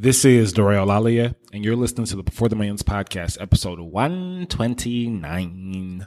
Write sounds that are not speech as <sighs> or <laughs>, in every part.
This is DeRay Olalaye, and you're listening to the Before the Millions podcast, episode 129.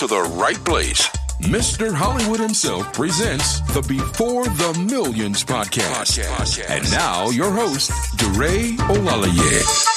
the right place. Mr. Hollywood himself presents the Before the Millions podcast. And now your host, DeRay Olalaye.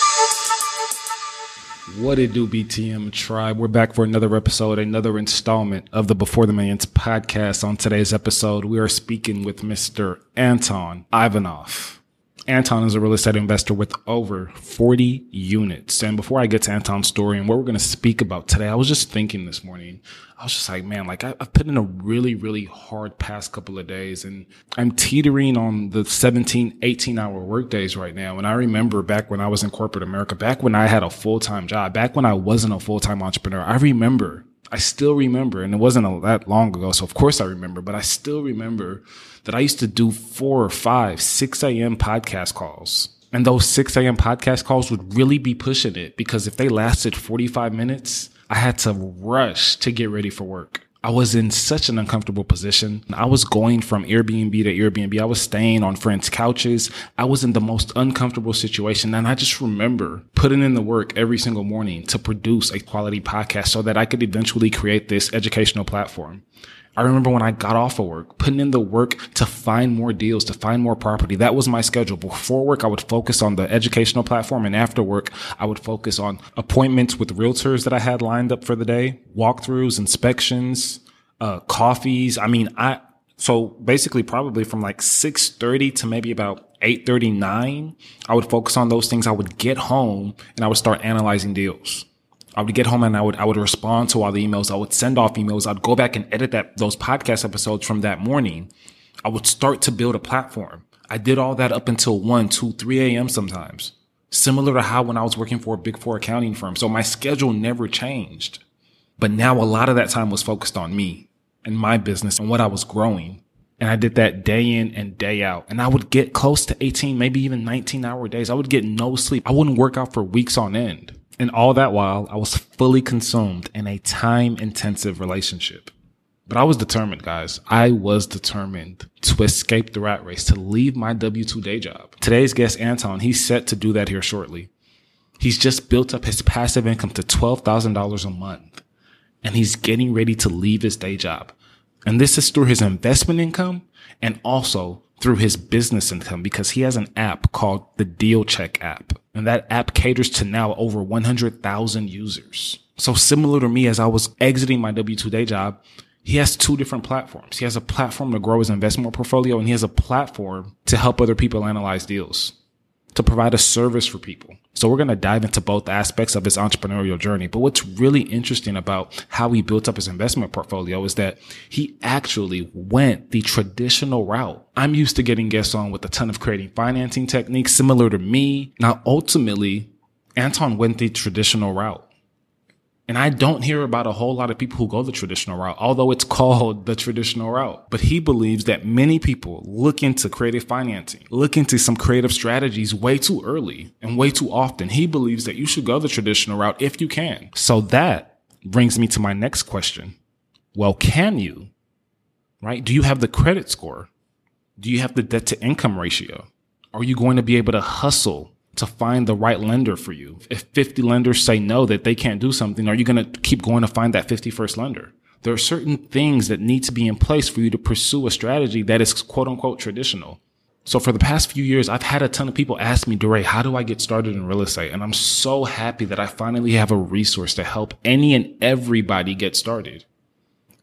What it do, BTM Tribe? We're back for another episode, another installment of the Before the Millions podcast. On today's episode, we are speaking with Mr. Anton Ivanov. Anton is a real estate investor with over 40 units. And before I get to Anton's story and what we're going to speak about today, I was just thinking this morning, I was just like, man, like I, have put in a really, really hard past couple of days and I'm teetering on the 17, 18 hour work days right now. And I remember back when I was in corporate America, back when I had a full time job, back when I wasn't a full time entrepreneur, I remember I still remember, and it wasn't a, that long ago, so of course I remember, but I still remember that I used to do four or five, 6 a.m. podcast calls. And those 6 a.m. podcast calls would really be pushing it because if they lasted 45 minutes, I had to rush to get ready for work. I was in such an uncomfortable position. I was going from Airbnb to Airbnb. I was staying on friends' couches. I was in the most uncomfortable situation. And I just remember putting in the work every single morning to produce a quality podcast so that I could eventually create this educational platform. I remember when I got off of work, putting in the work to find more deals, to find more property. That was my schedule. Before work, I would focus on the educational platform. And after work, I would focus on appointments with realtors that I had lined up for the day, walkthroughs, inspections, uh, coffees. I mean, I, so basically probably from like 630 to maybe about 839, I would focus on those things. I would get home and I would start analyzing deals. I would get home and I would I would respond to all the emails. I would send off emails. I'd go back and edit that those podcast episodes from that morning. I would start to build a platform. I did all that up until 1, 2, 3 a.m. sometimes. Similar to how when I was working for a big four accounting firm. So my schedule never changed. But now a lot of that time was focused on me and my business and what I was growing. And I did that day in and day out. And I would get close to 18, maybe even 19 hour days. I would get no sleep. I wouldn't work out for weeks on end. And all that while I was fully consumed in a time intensive relationship. But I was determined, guys. I was determined to escape the rat race, to leave my W 2 day job. Today's guest, Anton, he's set to do that here shortly. He's just built up his passive income to $12,000 a month and he's getting ready to leave his day job. And this is through his investment income and also through his business income because he has an app called the Deal Check app. And that app caters to now over 100,000 users. So similar to me as I was exiting my W2 day job, he has two different platforms. He has a platform to grow his investment portfolio and he has a platform to help other people analyze deals to provide a service for people. So we're going to dive into both aspects of his entrepreneurial journey. But what's really interesting about how he built up his investment portfolio is that he actually went the traditional route. I'm used to getting guests on with a ton of creating financing techniques similar to me. Now, ultimately, Anton went the traditional route. And I don't hear about a whole lot of people who go the traditional route, although it's <laughs> called the traditional route. But he believes that many people look into creative financing, look into some creative strategies way too early and way too often. He believes that you should go the traditional route if you can. So that brings me to my next question. Well, can you? Right? Do you have the credit score? Do you have the debt to income ratio? Are you going to be able to hustle to find the right lender for you. If 50 lenders say no, that they can't do something, are you going to keep going to find that 51st lender? There are certain things that need to be in place for you to pursue a strategy that is quote unquote traditional. So for the past few years, I've had a ton of people ask me, DeRay, how do I get started in real estate? And I'm so happy that I finally have a resource to help any and everybody get started.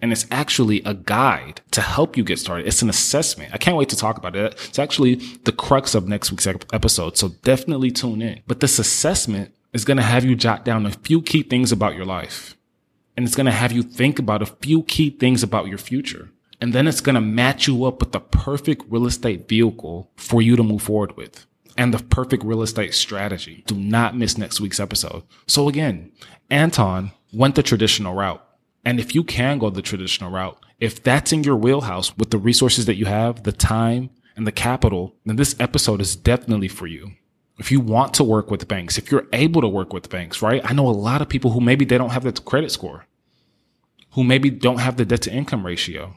And it's actually a guide to help you get started. It's an assessment. I can't wait to talk about it. It's actually the crux of next week's episode. So definitely tune in. But this assessment is going to have you jot down a few key things about your life. And it's going to have you think about a few key things about your future. And then it's going to match you up with the perfect real estate vehicle for you to move forward with and the perfect real estate strategy. Do not miss next week's episode. So again, Anton went the traditional route. And if you can go the traditional route, if that's in your wheelhouse with the resources that you have, the time and the capital, then this episode is definitely for you. If you want to work with banks, if you're able to work with banks, right? I know a lot of people who maybe they don't have the credit score, who maybe don't have the debt to income ratio,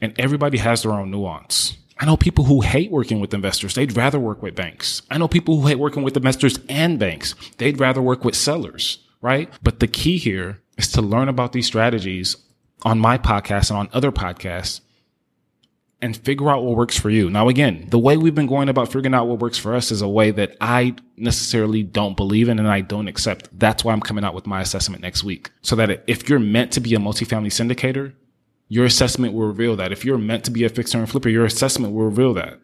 and everybody has their own nuance. I know people who hate working with investors. They'd rather work with banks. I know people who hate working with investors and banks. They'd rather work with sellers, right? But the key here is to learn about these strategies on my podcast and on other podcasts and figure out what works for you. Now, again, the way we've been going about figuring out what works for us is a way that I necessarily don't believe in and I don't accept. That's why I'm coming out with my assessment next week. So that if you're meant to be a multifamily syndicator, your assessment will reveal that. If you're meant to be a fixer and flipper, your assessment will reveal that.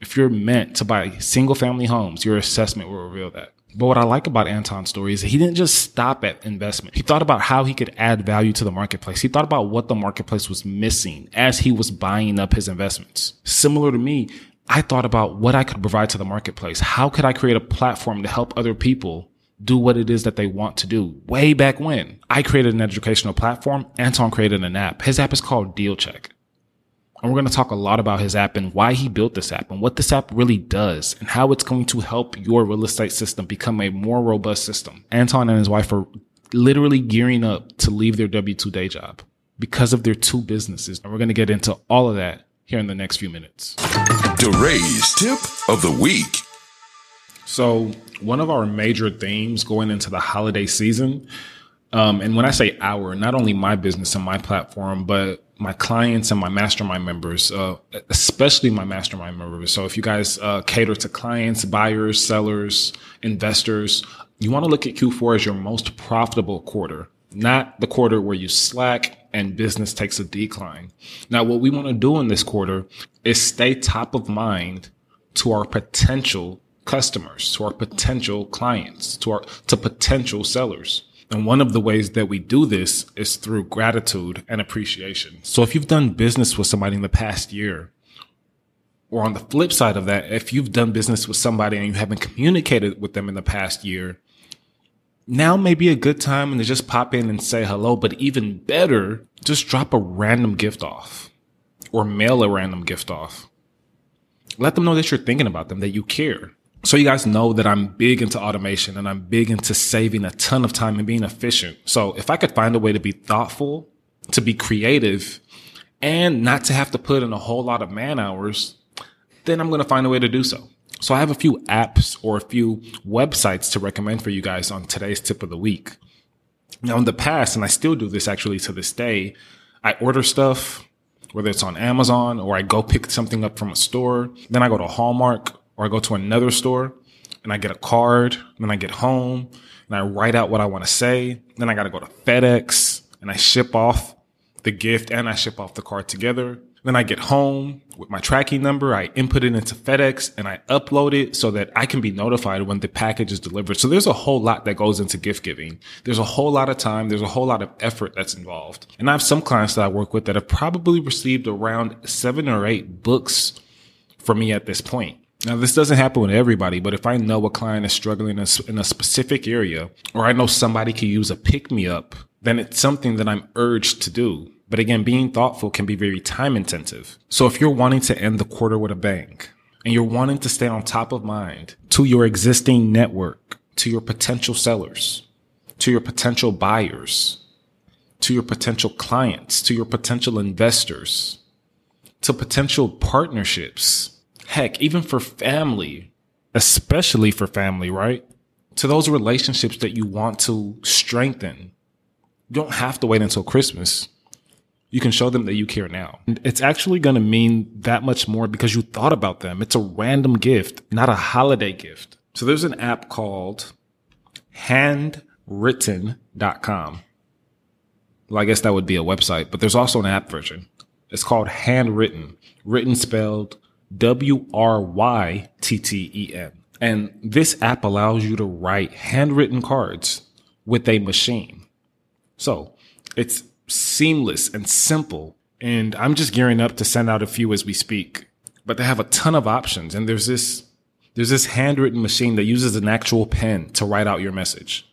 If you're meant to buy single family homes, your assessment will reveal that. But what I like about Anton's story is he didn't just stop at investment. He thought about how he could add value to the marketplace. He thought about what the marketplace was missing as he was buying up his investments. Similar to me, I thought about what I could provide to the marketplace. How could I create a platform to help other people do what it is that they want to do. Way back when I created an educational platform, Anton created an app. His app is called Deal Check. And we're going to talk a lot about his app and why he built this app and what this app really does and how it's going to help your real estate system become a more robust system. Anton and his wife are literally gearing up to leave their W 2 day job because of their two businesses. And we're going to get into all of that here in the next few minutes. DeRay's tip of the week. So, one of our major themes going into the holiday season, um, and when I say our, not only my business and my platform, but my clients and my mastermind members, uh, especially my mastermind members. So, if you guys uh, cater to clients, buyers, sellers, investors, you want to look at Q4 as your most profitable quarter, not the quarter where you slack and business takes a decline. Now, what we want to do in this quarter is stay top of mind to our potential customers, to our potential clients, to our, to potential sellers. And one of the ways that we do this is through gratitude and appreciation. So if you've done business with somebody in the past year, or on the flip side of that, if you've done business with somebody and you haven't communicated with them in the past year, now may be a good time to just pop in and say hello, but even better, just drop a random gift off or mail a random gift off. Let them know that you're thinking about them, that you care. So you guys know that I'm big into automation and I'm big into saving a ton of time and being efficient. So if I could find a way to be thoughtful, to be creative and not to have to put in a whole lot of man hours, then I'm going to find a way to do so. So I have a few apps or a few websites to recommend for you guys on today's tip of the week. Now in the past, and I still do this actually to this day, I order stuff, whether it's on Amazon or I go pick something up from a store. Then I go to Hallmark or I go to another store and I get a card, then I get home and I write out what I want to say. Then I got to go to FedEx and I ship off the gift and I ship off the card together. Then I get home with my tracking number. I input it into FedEx and I upload it so that I can be notified when the package is delivered. So there's a whole lot that goes into gift giving. There's a whole lot of time. There's a whole lot of effort that's involved. And I have some clients that I work with that have probably received around seven or eight books from me at this point. Now, this doesn't happen with everybody, but if I know a client is struggling in a specific area, or I know somebody could use a pick me up, then it's something that I'm urged to do. But again, being thoughtful can be very time intensive. So if you're wanting to end the quarter with a bang and you're wanting to stay on top of mind to your existing network, to your potential sellers, to your potential buyers, to your potential clients, to your potential investors, to potential partnerships, heck, even for family, especially for family, right? To those relationships that you want to strengthen. You don't have to wait until Christmas. you can show them that you care now. And it's actually going to mean that much more because you thought about them. It's a random gift, not a holiday gift. So there's an app called handwrytten.com. Well, I guess that would be a website, but there's also an app version. It's called handwrytten, written spelled W R Y T T E N. And this app allows you to write handwritten cards with a machine. So it's seamless and simple. And I'm just gearing up to send out a few as we speak. But they have a ton of options. And there's this there's this handwritten machine that uses an actual pen to write out your message.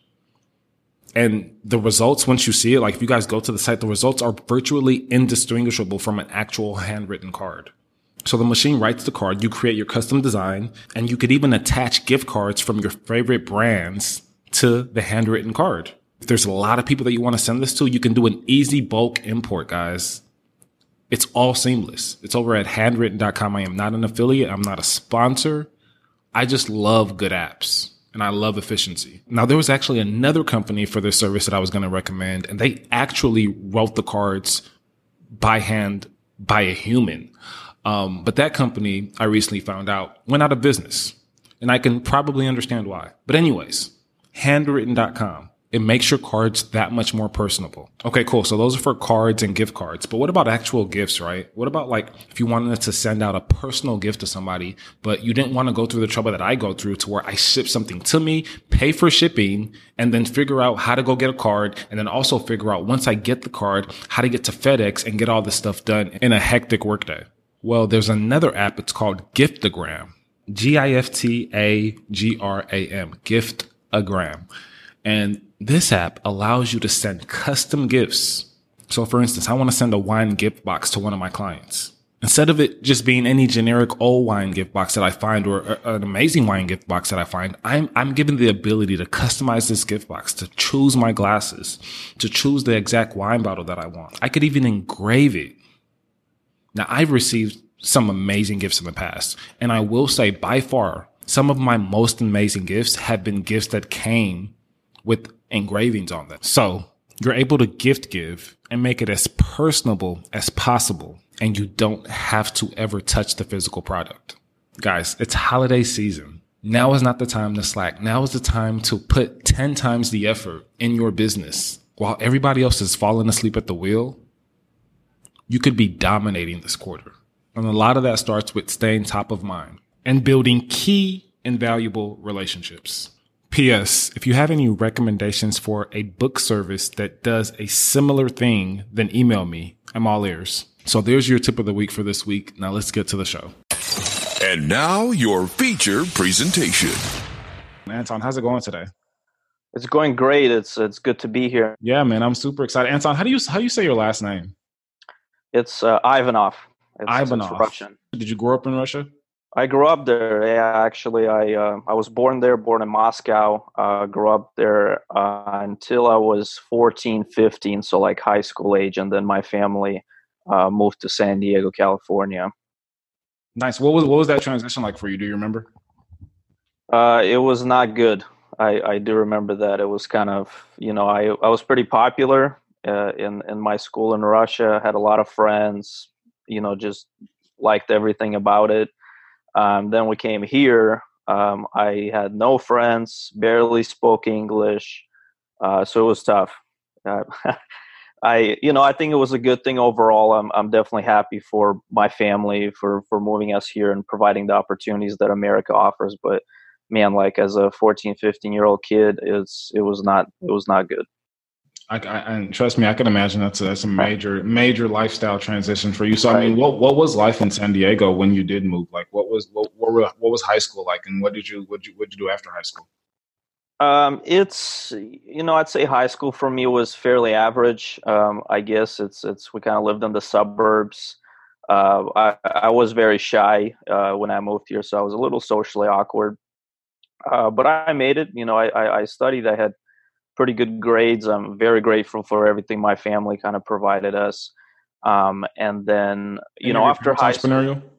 And the results, once you see it, like if you guys go to the site, the results are virtually indistinguishable from an actual handwritten card. So the machine writes the card, you create your custom design, and you could even attach gift cards from your favorite brands to the handwritten card. If there's a lot of people that you want to send this to, you can do an easy bulk import, guys. It's all seamless. It's over at handwrytten.com. I am not an affiliate. I'm not a sponsor. I just love good apps and I love efficiency. Now, there was actually another company for this service that I was going to recommend, and they actually wrote the cards by hand by a human. Um, but that company, I recently found out, went out of business. And I can probably understand why. But, anyways, handwrytten.com. It makes your cards that much more personable. Okay, cool. So those are for cards and gift cards. But what about actual gifts, right? What about like if you wanted to send out a personal gift to somebody, but you didn't want to go through the trouble that I go through to where I ship something to me, pay for shipping, and then figure out how to go get a card, and then also figure out once I get the card, how to get to FedEx and get all this stuff done in a hectic workday. Well, there's another app. It's called Giftagram. G I F T A G R A M. Giftagram. And this app allows you to send custom gifts. So for instance, I want to send a wine gift box to one of my clients. Instead of it just being any generic old wine gift box that I find or an amazing wine gift box that I find, I'm, I'm given the ability to customize this gift box, to choose my glasses, to choose the exact wine bottle that I want. I could even engrave it. Now I've received some amazing gifts in the past, and I will say by far, some of my most amazing gifts have been gifts that came with engravings on them. So you're able to gift give and make it as personable as possible. And you don't have to ever touch the physical product. Guys, it's holiday season. Now is not the time to slack. Now is the time to put 10 times the effort in your business while everybody else is falling asleep at the wheel. You could be dominating this quarter. And a lot of that starts with staying top of mind and building key and valuable relationships. P.S. If you have any recommendations for a book service that does a similar thing, then email me. I'm all ears. So there's your tip of the week for this week. Now let's get to the show. And now your feature presentation. Anton, how's it going today? It's going great. It's it's good to be here. Yeah, man, I'm super excited. Anton, how do you how do you say your last name? It's uh, Ivanov. It's, Ivanov. It's Russian. Did you grow up in Russia? I grew up there. Yeah, actually, I uh, I was born there, born in Moscow. Uh, grew up there uh, until I was 14, 15, so like high school age, and then my family uh, moved to San Diego, California. Nice. What was what was that transition like for you? Do you remember? Uh, it was not good. I, I do remember that. It was kind of you know I I was pretty popular uh, in in my school in Russia. Had a lot of friends. You know, just liked everything about it um, then we came here. Um, I had no friends, barely spoke English, uh, so it was tough. Uh, <laughs> I, you know, I think it was a good thing overall. I'm, I'm definitely happy for my family for for moving us here and providing the opportunities that America offers. But man, like as a 14, 15 year old kid, it's it was not it was not good. I, I, and trust me, I can imagine that's a, that's a major major lifestyle transition for you. So, I mean, what what was life in San Diego when you did move? Like, what was what what, were, what was high school like, and what did you what did you what did you do after high school? Um, it's you know I'd say high school for me was fairly average. Um, I guess it's it's we kind of lived in the suburbs. Uh, I I was very shy uh, when I moved here, so I was a little socially awkward. Uh, but I made it. You know, I, I, I studied. I had pretty good grades. I'm very grateful for everything my family kind of provided us. Um, and then you and know after high entrepreneurial. School,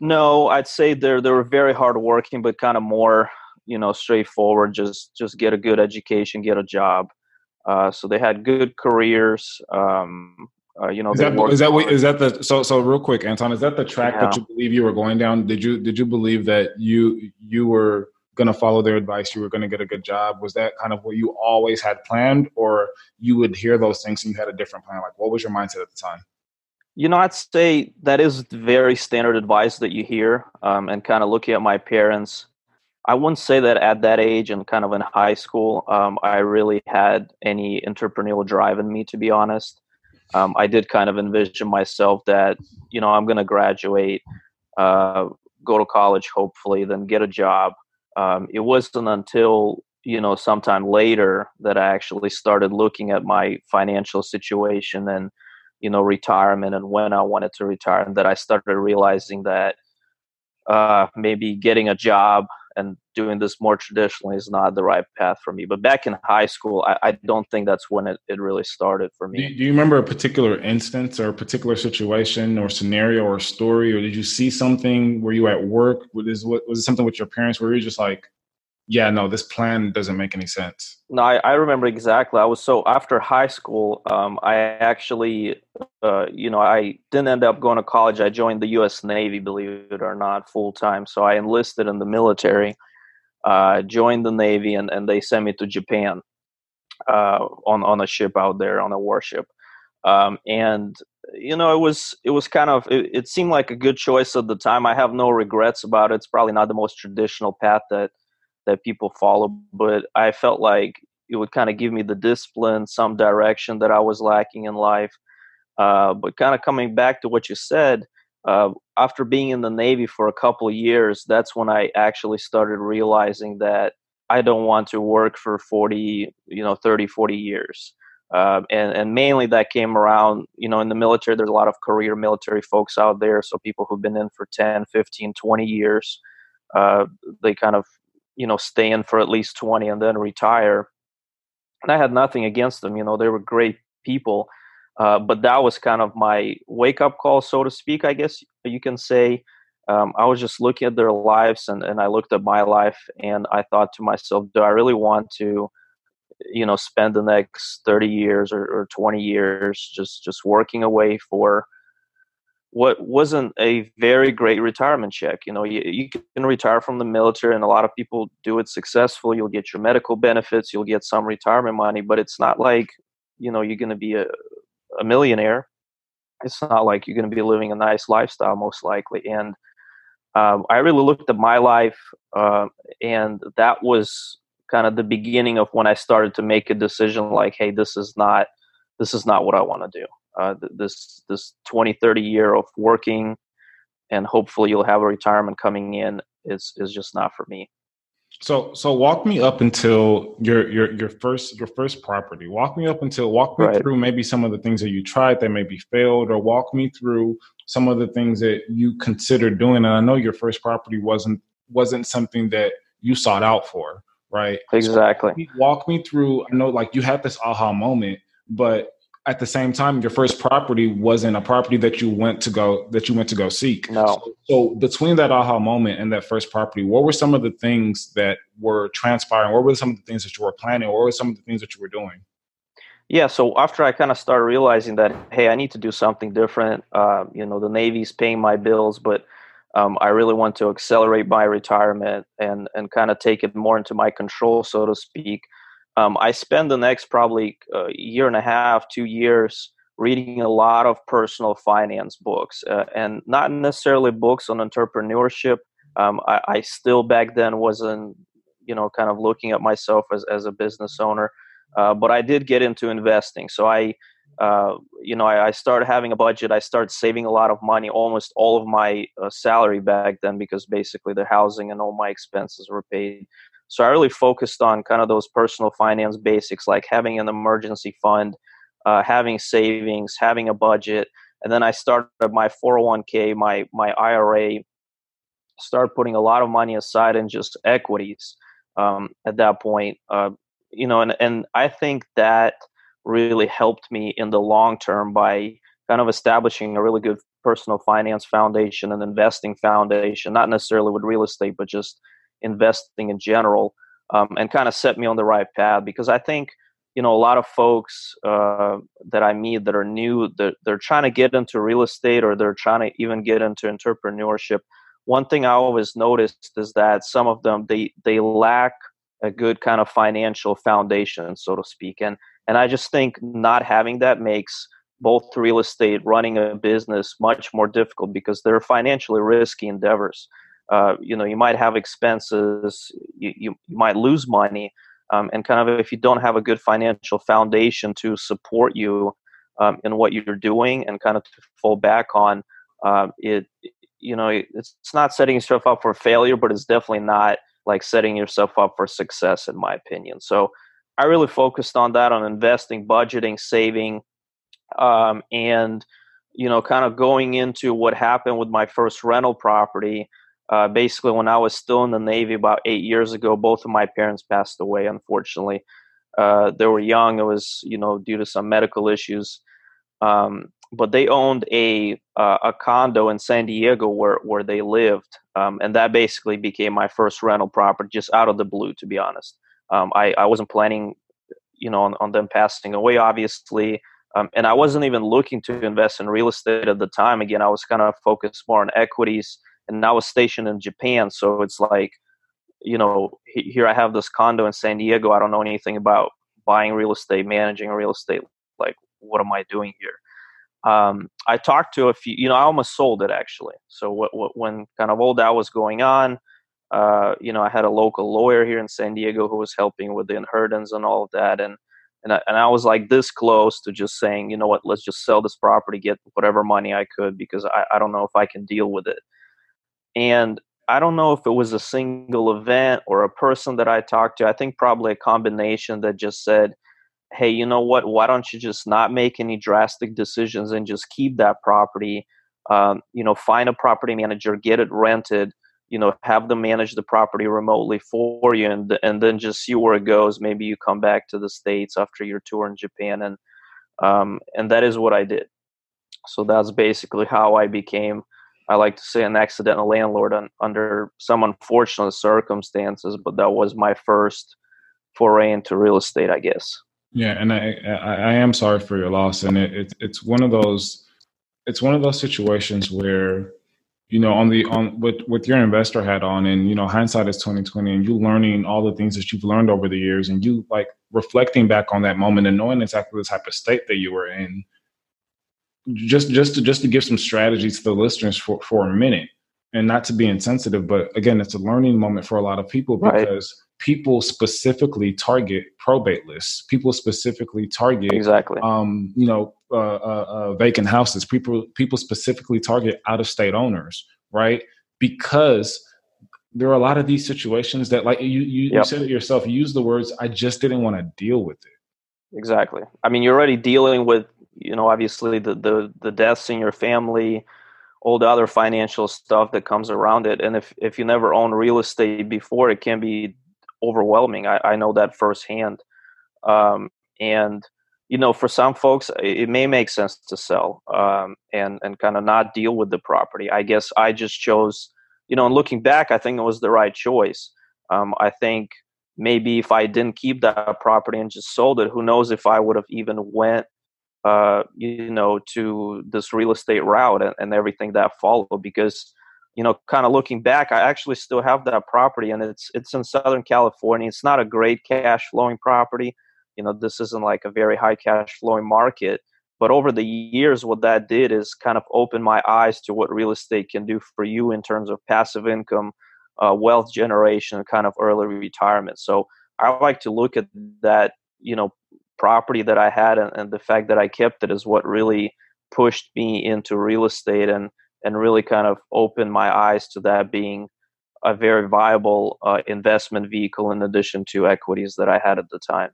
no, I'd say they're they were very hardworking, but kind of more you know straightforward. Just just get a good education, get a job. Uh, so they had good careers. Um, Uh, you know, is that is that is that the so so real quick, Anton? Is that the track yeah. that you believe you were going down? Did you did you believe that you you were going to follow their advice? You were going to get a good job. Was that kind of what you always had planned, or you would hear those things and you had a different plan? Like, what was your mindset at the time? You know, I'd say that is very standard advice that you hear. Um, and kind of looking at my parents, I wouldn't say that at that age and kind of in high school, um, I really had any entrepreneurial drive in me, to be honest. Um, I did kind of envision myself that, you know, I'm going to graduate, uh, go to college, hopefully, then get a job. Um, it wasn't until, you know, sometime later that I actually started looking at my financial situation and, you know, retirement and when I wanted to retire, and that I started realizing that uh, maybe getting a job and doing this more traditionally is not the right path for me. But back in high school, I, I don't think that's when it, it really started for me. Do you, do you, remember a particular instance or a particular situation or scenario or story, or did you see something Were you at work? Was, was it something with your parents where you're just like, yeah, no, this plan doesn't make any sense. No, I, I remember exactly. I was so after high school, um, I actually, uh, you know, I didn't end up going to college. I joined the U.S. Navy, believe it or not, full time. So I enlisted in the military, uh, joined the Navy, and, and they sent me to Japan uh, on on a ship out there on a warship. Um, and you know, it was it was kind of it, it seemed like a good choice at the time. I have no regrets about it. It's probably not the most traditional path that that people follow, but I felt like it would kind of give me the discipline, some direction that I was lacking in life. Uh, but kind of coming back to what you said, uh, after being in the Navy for a couple of years, that's when I actually started realizing that I don't want to work for 40, you know, 30, 40 years. Uh, and, and mainly that came around, you know, in the military, there's a lot of career military folks out there. So people who've been in for 10, 15, 20 years, uh, they kind of you know stay in for at least 20 and then retire. And i had nothing against them you know they were great people uh, but that was kind of my wake up call so to speak i guess you can say. Um, i was just looking at their lives and, and i looked at my life and i thought to myself do i really want to you know spend the next 30 years or, or 20 years just just working away for what wasn't a very great retirement check. You know, you, you can retire from the military, and a lot of people do it successful. You'll get your medical benefits, you'll get some retirement money, but it's not like you know you're going to be a, a millionaire. It's not like you're going to be living a nice lifestyle, most likely. And um, I really looked at my life, uh, and that was kind of the beginning of when I started to make a decision like, hey, this is not this is not what I want to do uh, this this 20 30 year of working and hopefully you'll have a retirement coming in is is just not for me. So so walk me up until your your your first your first property. Walk me up until walk me right. through maybe some of the things that you tried that maybe failed or walk me through some of the things that you considered doing. And i know your first property wasn't wasn't something that you sought out for right? Exactly. so walk me through i know like you had this aha moment but at the same time your first property wasn't a property that you went to go that you went to go seek. No. So, so, between that aha moment and that first property what were some of the things that were transpiring? What were some of the things that you were planning? What were some of the things that you were doing? Yeah so after i kind of started realizing that hey i need to do something different uh, you know the navy's paying my bills but um, i really want to accelerate my retirement and and kind of take it more into my control so to speak um, I spent the next probably uh, year and a half, two years reading a lot of personal finance books uh, and not necessarily books on entrepreneurship. Um, I, I, still back then wasn't, you know, kind of looking at myself as, as a business owner, uh, but I did get into investing. So I, uh, you know, I, I, started having a budget. I started saving a lot of money, almost all of my uh, salary back then, because basically the housing and all my expenses were paid. So I really focused on kind of those personal finance basics, like having an emergency fund, uh, having savings, having a budget, and then I started my 401k, my my IRA. Start putting a lot of money aside in just equities um, at that point. Uh, you know, and and I think that really helped me in the long term by kind of establishing a really good personal finance foundation and investing foundation, not necessarily with real estate, but just investing in general um, and kind of set me on the right path because I think you know a lot of folks uh, that i meet that are new that they're trying to get into real estate or they're trying to even get into entrepreneurship. One thing i always noticed is that some of them they they lack a good kind of financial foundation so to speak and and i just think not having that makes both real estate running a business much more difficult because they're financially risky endeavors uh, you know you might have expenses you, you, might lose money um, and kind of if you don't have a good financial foundation to support you um, in what you're doing and kind of to fall back on um, it you know it's, it's not setting yourself up for failure but it's definitely not like setting yourself up for success in my opinion. So i really focused on that on investing budgeting saving um, and you know kind of going into what happened with my first rental property uh, basically when I was still in the Navy about eight years ago, both of my parents passed away. Unfortunately, uh, they were young. It was you know due to some medical issues, um, but they owned a uh, a condo in San Diego where where they lived, um, and that basically became my first rental property, just out of the blue. To be honest, um, I I wasn't planning, you know, on, on them passing away, obviously. Um, and I wasn't even looking to invest in real estate at the time. Again, I was kind of focused more on equities and I was stationed in Japan, so it's like, you know, here I have this condo in San Diego. I don't know anything about buying real estate, managing real estate. Like, what am I doing here? Um, I talked to a few. You know, I almost sold it actually. So what, what, when kind of all that was going on, uh, you know, I had a local lawyer here in San Diego who was helping with the inheritance and all of that, and and I, and I was like this close to just saying, you know what, let's just sell this property, get whatever money I could because I, I don't know if I can deal with it. And I don't know if it was a single event or a person that I talked to. I think probably a combination that just said, hey, you know what? Why don't you just not make any drastic decisions and just keep that property? Um, you know, find a property manager, get it rented, you know, have them manage the property remotely for you and, and then just see where it goes. Maybe you come back to the States after your tour in Japan. And, um, and that is what I did. So that's basically how I became I like to say an accidental landlord un, under some unfortunate circumstances, but that was my first foray into real estate, I guess. Yeah, and I I, I am sorry for your loss, and it, it, it's one of those it's one of those situations where you know on the on with with your investor hat on and you know hindsight is 2020 and you learning all the things that you've learned over the years and you like reflecting back on that moment and knowing exactly the type of state that you were in just just to just to give some strategies to the listeners for for a minute and not to be insensitive but again it's a learning moment for a lot of people because right. people specifically target probate lists. People specifically target exactly. um you know uh, uh, uh, vacant houses. People people specifically target out of state owners right? Because there are a lot of these situations that like you you, yep. you said it yourself you use the words i just didn't want to deal with it. Exactly. I mean you're already dealing with you know obviously the the the deaths in your family all the other financial stuff that comes around it. And if if you never own real estate before it can be overwhelming. I, I know that firsthand. Um, and you know for some folks it may make sense to sell um, and and kind of not deal with the property. I guess i just chose you know and looking back i think it was the right choice. Um, i think maybe if i didn't keep that property and just sold it who knows if i would have even went uh, you know, to this real estate route and, and everything that followed. Because, you know, kind of looking back, I actually still have that property, and it's it's in Southern California. It's not a great cash flowing property. You know, this isn't like a very high cash flowing market. But over the years, what that did is kind of open my eyes to what real estate can do for you in terms of passive income, uh, wealth generation, kind of early retirement. So I like to look at that, you know, property that I had and, and the fact that I kept it is what really pushed me into real estate and and really kind of opened my eyes to that being a very viable uh, investment vehicle in addition to equities that I had at the time.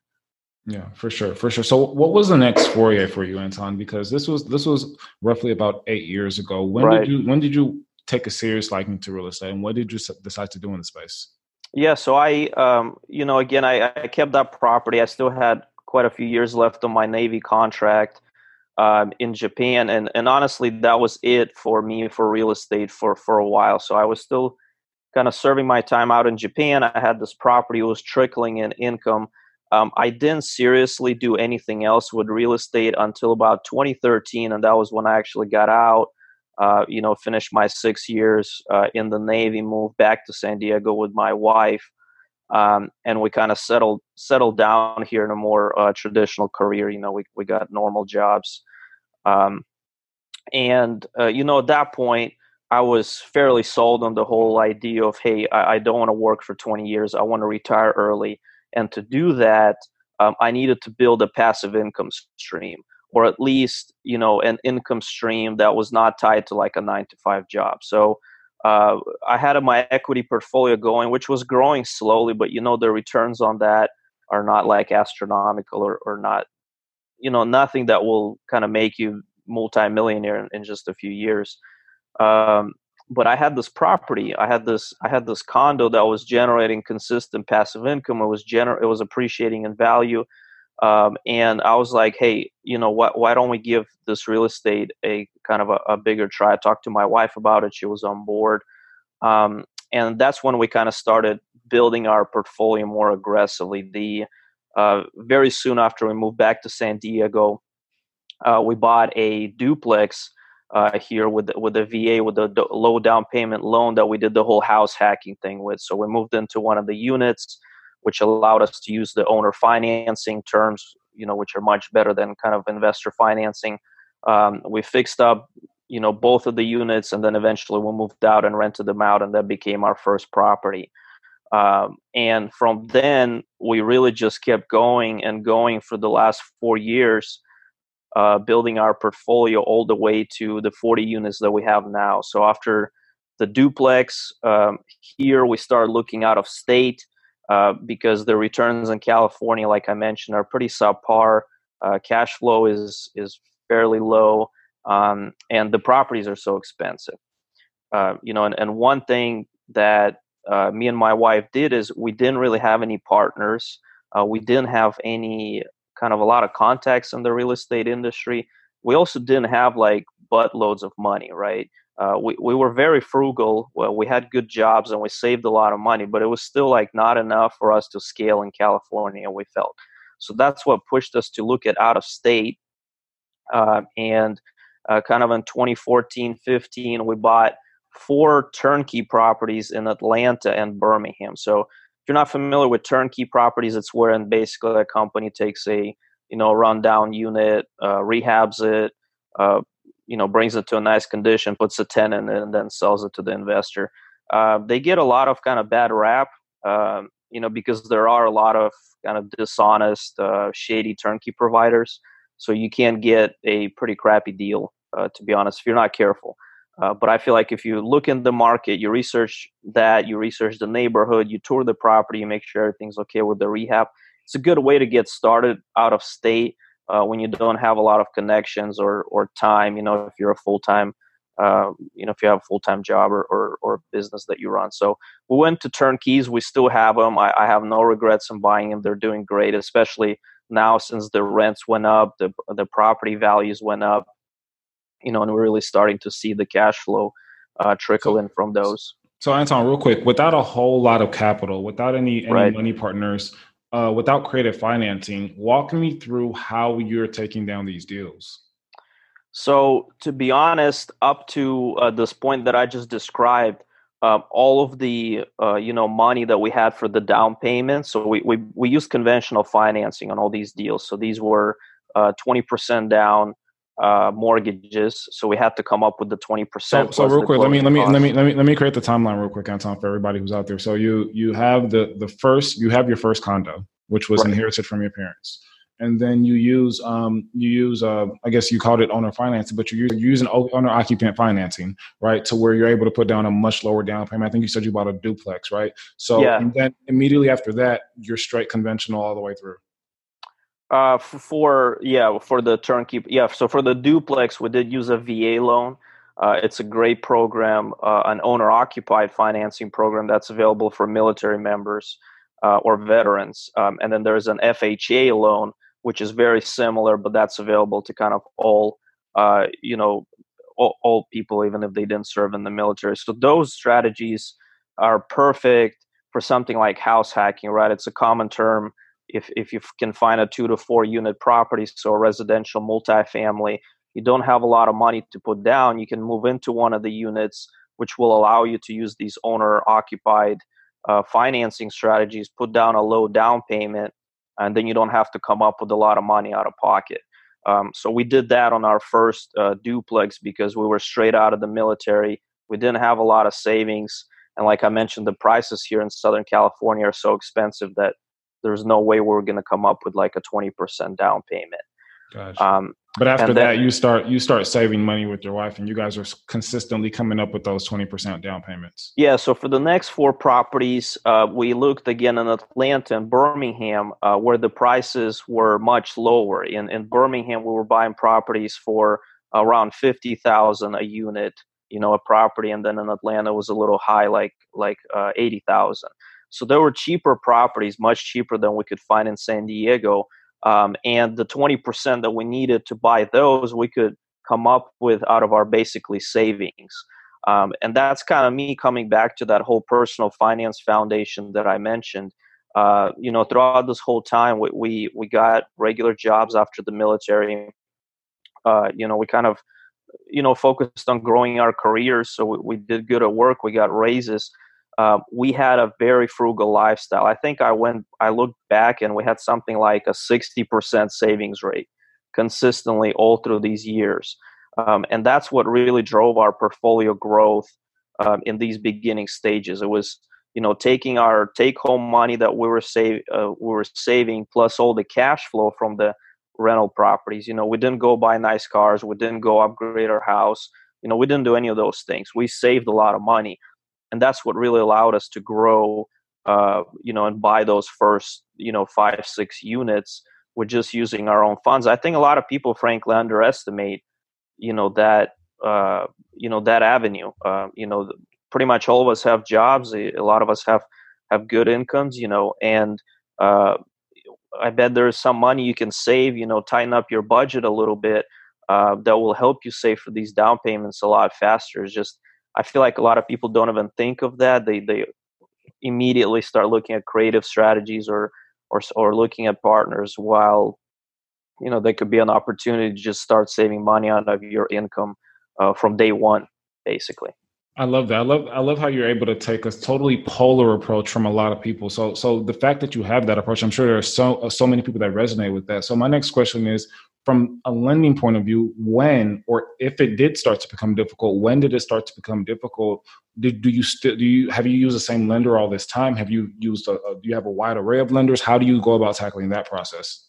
Yeah, for sure, for sure. So, what was the next foray for you, Anton? Because this was this was roughly about eight years ago. When right. did you when did you take a serious liking to real estate, and what did you decide to do in the space? Yeah, so I, um, you know, again, I, I kept that property. I still had quite a few years left on my Navy contract um, in Japan, and and honestly, that was it for me for real estate for for a while. So I was still kind of serving my time out in Japan. I had this property it was trickling in income. um, I didn't seriously do anything else with real estate until about 2013, and that was when I actually got out. Uh, you know, finished my six years uh, in the Navy, moved back to San Diego with my wife, um, and we kind of settled settled down here in a more uh, traditional career. You know, we we got normal jobs, um, and uh, you know, at that point, I was fairly sold on the whole idea of, hey, I, I don't want to work for 20 years. I want to retire early and to do that, um, I needed to build a passive income stream, or at least you know an income stream that was not tied to like a nine to five job. So uh, I had my equity portfolio going, which was growing slowly, but you know the returns on that are not like astronomical or, or not, you know, nothing that will kind of make you multimillionaire in, in just a few years. Um, but I had this property. I had this I had this condo that was generating consistent passive income. It was gener- it was appreciating in value. Um, and I was like, hey, you know what? Why don't we give this real estate a kind of a, a bigger try? I talked to my wife about it. She was on board. Um, and that's when we kind of started building our portfolio more aggressively. The uh, very soon after we moved back to San Diego, uh, we bought a duplex uh, here with the, with the VA with the low down payment loan that we did the whole house hacking thing with. So we moved into one of the units, which allowed us to use the owner financing terms, you know, which are much better than kind of investor financing. Um, we fixed up, you know, both of the units, and then eventually we moved out and rented them out, and that became our first property. Um, and from then, we really just kept going and going for the last four years uh, building our portfolio all the way to the 40 units that we have now. So after the duplex um, here, we start looking out of state uh, because the returns in California, like I mentioned, are pretty subpar. Uh, cash flow is is fairly low, um, and the properties are so expensive. Uh, you know, and, and one thing that uh, me and my wife did is we didn't really have any partners. Uh, we didn't have any kind of a lot of contacts in the real estate industry. We also didn't have like buttloads of money, right? Uh, we, we were very frugal. Well, we had good jobs and we saved a lot of money, but it was still like not enough for us to scale in California, we felt. So that's what pushed us to look at out of state. Uh, and uh, kind of in 2014 15, we bought four turnkey properties in Atlanta and Birmingham. So if you're not familiar with turnkey properties, it's wherein basically a company takes a you know rundown unit, uh, rehabs it, uh, you know brings it to a nice condition, puts a tenant in, and then sells it to the investor. Uh, they get a lot of kind of bad rap, um, you know, because there are a lot of kind of dishonest, uh, shady turnkey providers. So you can get a pretty crappy deal, uh, to be honest, if you're not careful. Uh, but I feel like if you look in the market, you research that, you research the neighborhood, you tour the property, you make sure everything's okay with the rehab. It's a good way to get started out of state uh, when you don't have a lot of connections or or time. You know, if you're a full time, uh, you know, if you have a full time job or, or, or business that you run. So we went to turnkeys. We still have them. I, I have no regrets in buying them. They're doing great, especially now since the rents went up, the the property values went up you know, and we're really starting to see the cash flow uh, trickle in from those. So, Anton, real quick, without a whole lot of capital, without any, any right. money partners, uh, without creative financing, walk me through how you're taking down these deals. So, to be honest, up to uh, this point that I just described, uh, all of the uh, you know money that we had for the down payment, so we we we used conventional financing on all these deals. So these were uh, twenty percent down, uh, mortgages, so we had to come up with the twenty percent. So, so real quick, let me let me cost. let me let me let me create the timeline real quick, Anton, for everybody who's out there. So you you have the the first you have your first condo, which was right. inherited from your parents, and then you use um you use uh I guess you called it owner financing, but you're, you're using owner occupant financing, right, to where you're able to put down a much lower down payment. I think you said you bought a duplex, right? So yeah. and then immediately after that, you're straight conventional all the way through. Uh, for yeah, for the turnkey, yeah. So for the duplex, we did use a VA loan. Uh, it's a great program, uh, an owner-occupied financing program that's available for military members uh, or veterans. Um, and then there's an FHA loan, which is very similar, but that's available to kind of all, uh, you know, all, all people, even if they didn't serve in the military. So those strategies are perfect for something like house hacking, right? It's a common term if if you can find a two to four unit property, so residential multifamily, you don't have a lot of money to put down, you can move into one of the units, which will allow you to use these owner occupied uh, financing strategies, put down a low down payment, and then you don't have to come up with a lot of money out of pocket. Um, so we did that on our first uh, duplex because we were straight out of the military. We didn't have a lot of savings, and like I mentioned, the prices here in Southern California are so expensive that there's no way we're going to come up with like a 20% down payment. Gotcha. Um, but after that, you start you start saving money with your wife, and you guys are consistently coming up with those twenty percent down payments. Yeah. So for the next four properties, uh, we looked again in Atlanta and Birmingham, uh, where the prices were much lower. In in Birmingham, we were buying properties for around fifty thousand a unit, you know, a property, and then in Atlanta was a little high, like like uh, eighty thousand. So there were cheaper properties, much cheaper than we could find in San Diego. Um, and the 20% that we needed to buy those, we could come up with out of our basically savings. Um, and that's kind of me coming back to that whole personal finance foundation that I mentioned. Uh, you know, throughout this whole time, we, we, we got regular jobs after the military. Uh, you know, we kind of, you know, focused on growing our careers. So we, we did good at work. We got raises uh, we had a very frugal lifestyle. I think I went, I looked back and we had something like a 60% savings rate consistently all through these years. Um, and that's what really drove our portfolio growth um, in these beginning stages. It was, you know, taking our take-home money that we were save, uh, we were saving, plus all the cash flow from the rental properties. You know, we didn't go buy nice cars, we didn't go upgrade our house. You know, we didn't do any of those things. We saved a lot of money and that's what really allowed us to grow uh, you know and buy those first you know five six units with just using our own funds. I think a lot of people frankly underestimate you know that uh, you know that avenue. Uh, you know pretty much all of us have jobs a lot of us have have good incomes you know and uh, i bet there's some money you can save you know tighten up your budget a little bit uh, that will help you save for these down payments a lot faster. Just I feel like a lot of people don't even think of that. They they immediately start looking at creative strategies or or or looking at partners while you know there could be an opportunity to just start saving money out of your income uh, from day one, basically. I love that. I love I love how you're able to take a totally polar approach from a lot of people. So so the fact that you have that approach, I'm sure there are so so many people that resonate with that. So my next question is from a lending point of view, when or if it did start to become difficult, when did it start to become difficult? Did, do you still do you have you used the same lender all this time? Have you used a, a do you have a wide array of lenders? How do you go about tackling that process?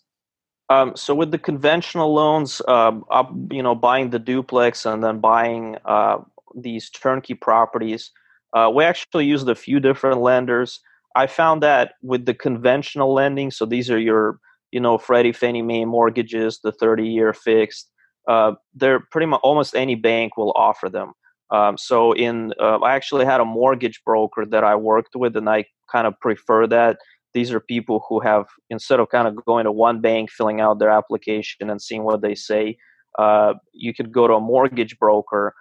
Um, so with the conventional loans, um, you know, buying the duplex and then buying uh, these turnkey properties, uh, we actually used a few different lenders. I found that with the conventional lending, so these are your you know Freddie Fannie Mae mortgages, the 30 year fixed. Uh, they're pretty much almost any bank will offer them. Um, so in uh, I actually had a mortgage broker that I worked with, and I kind of prefer that. These are people who have instead of kind of going to one bank, filling out their application and seeing what they say, uh, you could go to a mortgage broker,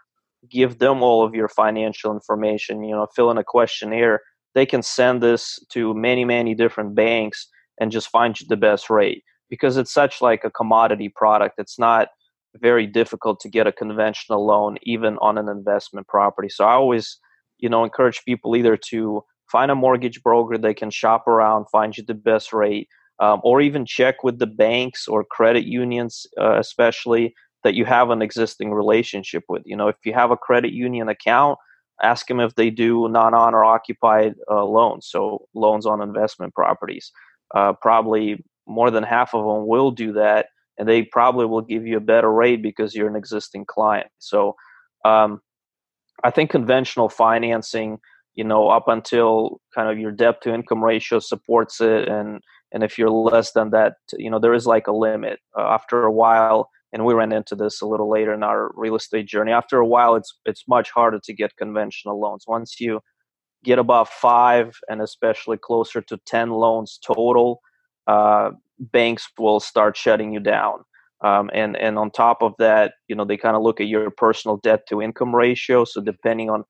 give them all of your financial information. You know, fill in a questionnaire. They can send this to many, many different banks and just find you the best rate because it's such like a commodity product it's not very difficult to get a conventional loan even on an investment property. So i always you know encourage people either to find a mortgage broker they can shop around find you the best rate um, or even check with the banks or credit unions uh, especially that you have an existing relationship with. You know if you have a credit union account ask them if they do non-owner occupied uh, loans so loans on investment properties uh, probably more than half of them will do that and they probably will give you a better rate because you're an existing client. So um, i think conventional financing you know up until kind of your debt to income ratio supports it and and if you're less than that you know there is like a limit. Uh, after a while and we ran into this a little later in our real estate journey after a while it's it's much harder to get conventional loans. Once you get above five and especially closer to 10 loans total, uh, banks will start shutting you down. Um, and, and on top of that, you know, they kind of look at your personal debt to income ratio. So depending on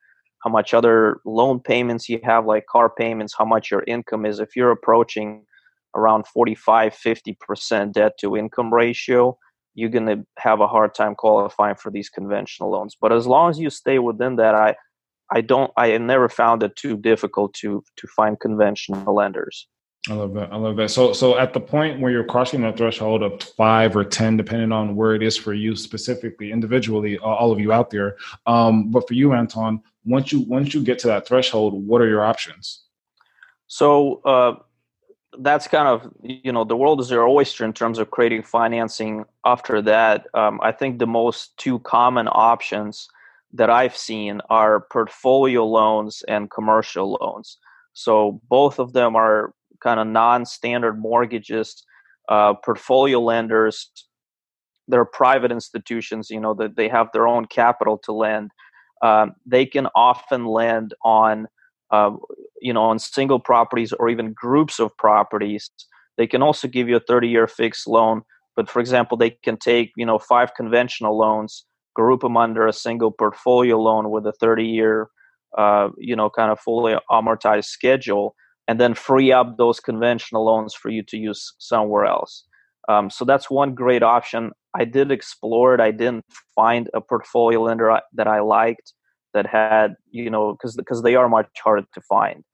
how much other loan payments you have, like car payments, how much your income is, if you're approaching around 45 50% debt to income ratio you're going to have a hard time qualifying for these conventional loans but as long as you stay within that i i don't i never found it too difficult to to find conventional lenders I love that. I love that. So, so at the point where you're crossing that threshold of five or ten, depending on where it is for you specifically, individually, all of you out there. Um, but for you, Anton, once you once you get to that threshold, what are your options? So uh, that's kind of you know the world is your oyster in terms of creating financing. After that, um, I think the most two common options that I've seen are portfolio loans and commercial loans. So both of them are kind of non-standard mortgages, uh, portfolio lenders. They're private institutions, you know, that they have their own capital to lend. Um, they can often lend on, uh, you know, on single properties or even groups of properties. They can also give you a 30-year fixed loan, but for example, they can take, you know, five conventional loans, group them under a single portfolio loan with a 30-year, uh, you know, kind of fully amortized schedule and then free up those conventional loans for you to use somewhere else. Um, so that's one great option. I did explore it. I didn't find a portfolio lender that I liked that had, you know, because because they are much harder to find.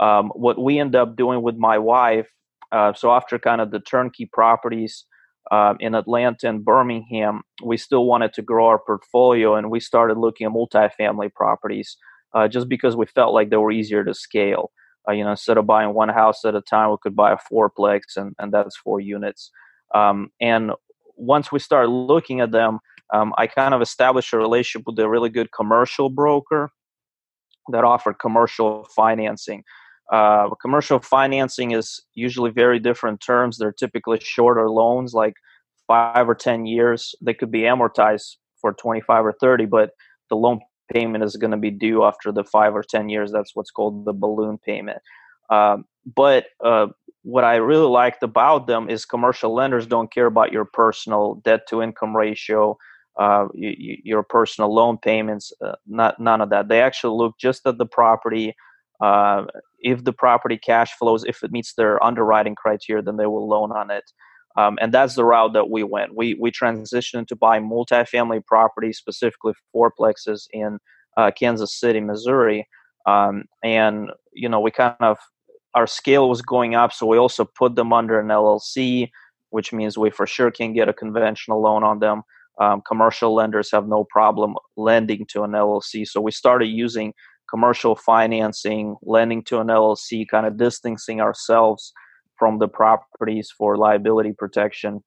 Um, what we end up doing with my wife, uh, so after kind of the turnkey properties um, in Atlanta and Birmingham, we still wanted to grow our portfolio, and we started looking at multifamily properties uh, just because we felt like they were easier to scale. Uh, you know, instead of buying one house at a time, we could buy a fourplex, and, and that's four units. Um, and once we started looking at them, um, I kind of established a relationship with a really good commercial broker that offered commercial financing. Uh, commercial financing is usually very different terms. They're typically shorter loans, like five or 10 years. They could be amortized for 25 or 30, but the loan payment is going to be due after the five or 10 years. That's what's called the balloon payment. Um, but uh, what I really liked about them is commercial lenders don't care about your personal debt to income ratio, uh, you, your personal loan payments, uh, not none of that. They actually look just at the property. Uh, if the property cash flows, if it meets their underwriting criteria, then they will loan on it. Um, and that's the route that we went. We we transitioned to buy multifamily properties, specifically fourplexes in uh, Kansas City, Missouri. Um, and you know, we kind of our scale was going up, so we also put them under an LLC, which means we for sure can get a conventional loan on them. Um, commercial lenders have no problem lending to an LLC, so we started using commercial financing, lending to an LLC, kind of distancing ourselves from the properties for liability protection.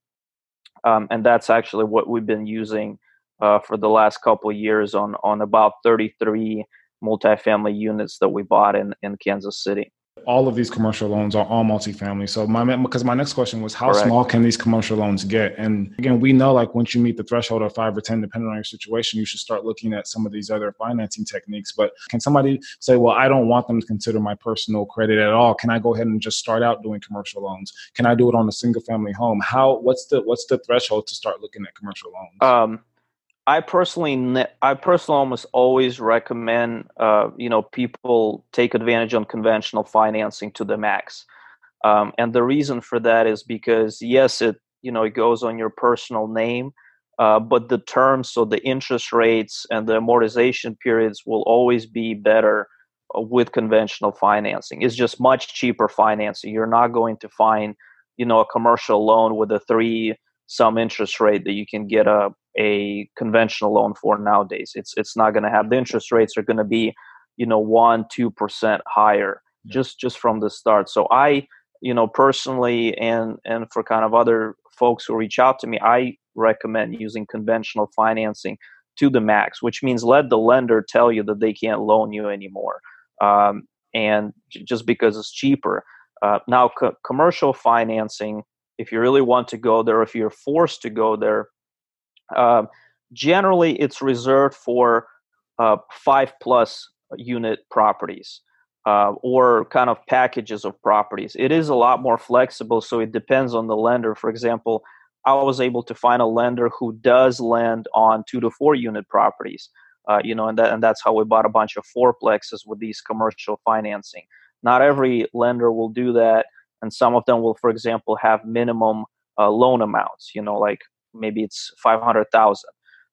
Um, and that's actually what we've been using uh, for the last couple years on on about 33 multifamily units that we bought in in Kansas City all of these commercial loans are all multifamily. So my because my next question was how Correct. small can these commercial loans get? And again, we know like once you meet the threshold of five or ten, depending on your situation, you should start looking at some of these other financing techniques. But can somebody say, well, I don't want them to consider my personal credit at all? Can I go ahead and just start out doing commercial loans? Can I do it on a single family home? How what's the what's the threshold to start looking at commercial loans? Um, I personally, I personally almost always recommend, uh, you know, people take advantage on conventional financing to the max. Um, and the reason for that is because yes, it you know it goes on your personal name, uh, but the terms, so the interest rates and the amortization periods will always be better uh, with conventional financing. It's just much cheaper financing. You're not going to find, you know, a commercial loan with a three some interest rate that you can get a a conventional loan for nowadays. It's it's not going to have the interest rates are going to be, you know, one two percent higher yeah. just just from the start. So I, you know, personally, and and for kind of other folks who reach out to me, I recommend using conventional financing to the max, which means let the lender tell you that they can't loan you anymore, um, and just because it's cheaper. Uh, now, co- commercial financing, if you really want to go there, if you're forced to go there, uh, generally, it's reserved for uh, five plus unit properties uh, or kind of packages of properties. It is a lot more flexible, so it depends on the lender. For example, I was able to find a lender who does lend on two to four unit properties. Uh, you know, and that and that's how we bought a bunch of fourplexes with these commercial financing. Not every lender will do that, and some of them will, for example, have minimum uh, loan amounts. You know, like maybe it's five hundred thousand,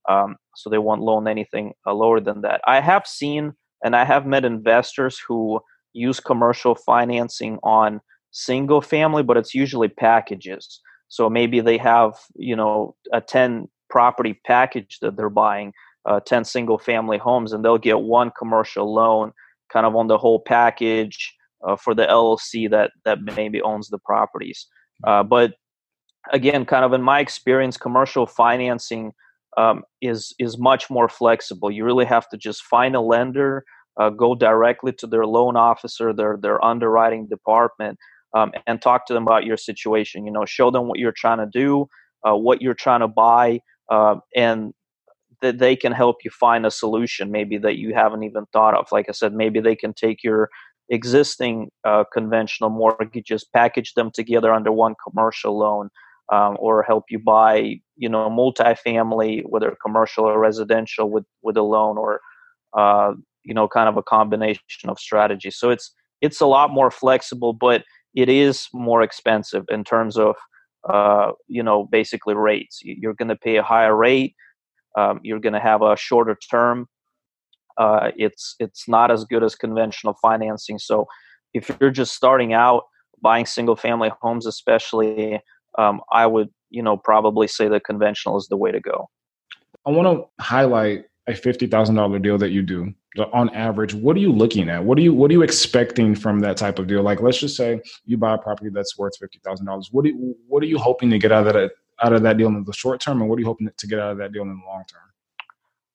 um, so they won't loan anything uh, lower than that. I have seen and I have met investors who use commercial financing on single family, but it's usually packages. So maybe they have, you know, a 10 property package that they're buying, uh, 10 single family homes, and they'll get one commercial loan kind of on the whole package uh, for the LLC that, that maybe owns the properties. Uh, but again, kind of in my experience, commercial financing um, is is much more flexible. You really have to just find a lender, uh, go directly to their loan officer, their their underwriting department, um, and talk to them about your situation. You know, show them what you're trying to do, uh, what you're trying to buy, uh, and that they can help you find a solution maybe that you haven't even thought of. Like I said, maybe they can take your existing uh, conventional mortgages, package them together under one commercial loan um, or help you buy, you know, multifamily, whether commercial or residential, with with a loan, or uh, you know, kind of a combination of strategies. So it's it's a lot more flexible, but it is more expensive in terms of uh, you know basically rates. You're going to pay a higher rate. Um, you're going to have a shorter term. Uh, it's it's not as good as conventional financing. So if you're just starting out buying single family homes, especially um, I would, you know, probably say that conventional is the way to go. I want to highlight a fifty thousand dollar deal that you do. On average, what are you looking at? What are you what are you expecting from that type of deal? Like, let's just say you buy a property that's worth fifty thousand dollars. What do you, what are you hoping to get out of that out of that deal in the short term, and what are you hoping to get out of that deal in the long term?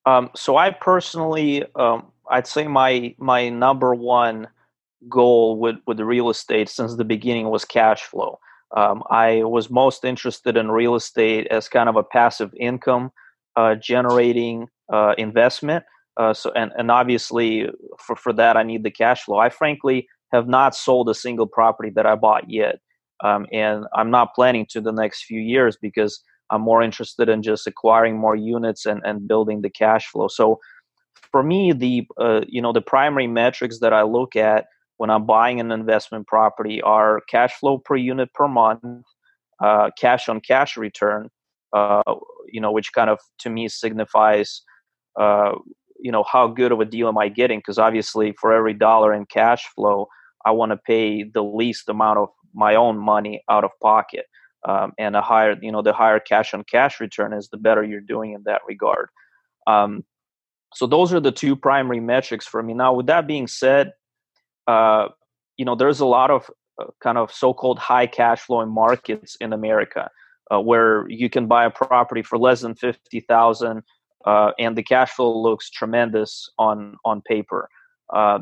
Um, so I personally, um, I'd say my my number one goal with with real estate since the beginning was cash flow. Um, I was most interested in real estate as kind of a passive income uh, generating uh, investment. Uh, so, and, and obviously, for, for that, I need the cash flow. I frankly have not sold a single property that I bought yet. Um, and I'm not planning to the next few years because I'm more interested in just acquiring more units and, and building the cash flow. So, for me, the uh, you know the primary metrics that I look at when I'm buying an investment property are cash flow per unit per month, uh, cash on cash return, uh, you know, which kind of to me signifies, uh, you know, how good of a deal am I getting? Because obviously, for every dollar in cash flow, I want to pay the least amount of my own money out of pocket. Um, and a higher, you know, the higher cash on cash return is, the better you're doing in that regard. Um, so those are the two primary metrics for me. Now, with that being said, uh, you know, there's a lot of uh, kind of so-called high cash flowing markets in America uh, where you can buy a property for less than fifty thousand, uh, and the cash flow looks tremendous on on paper. Uh,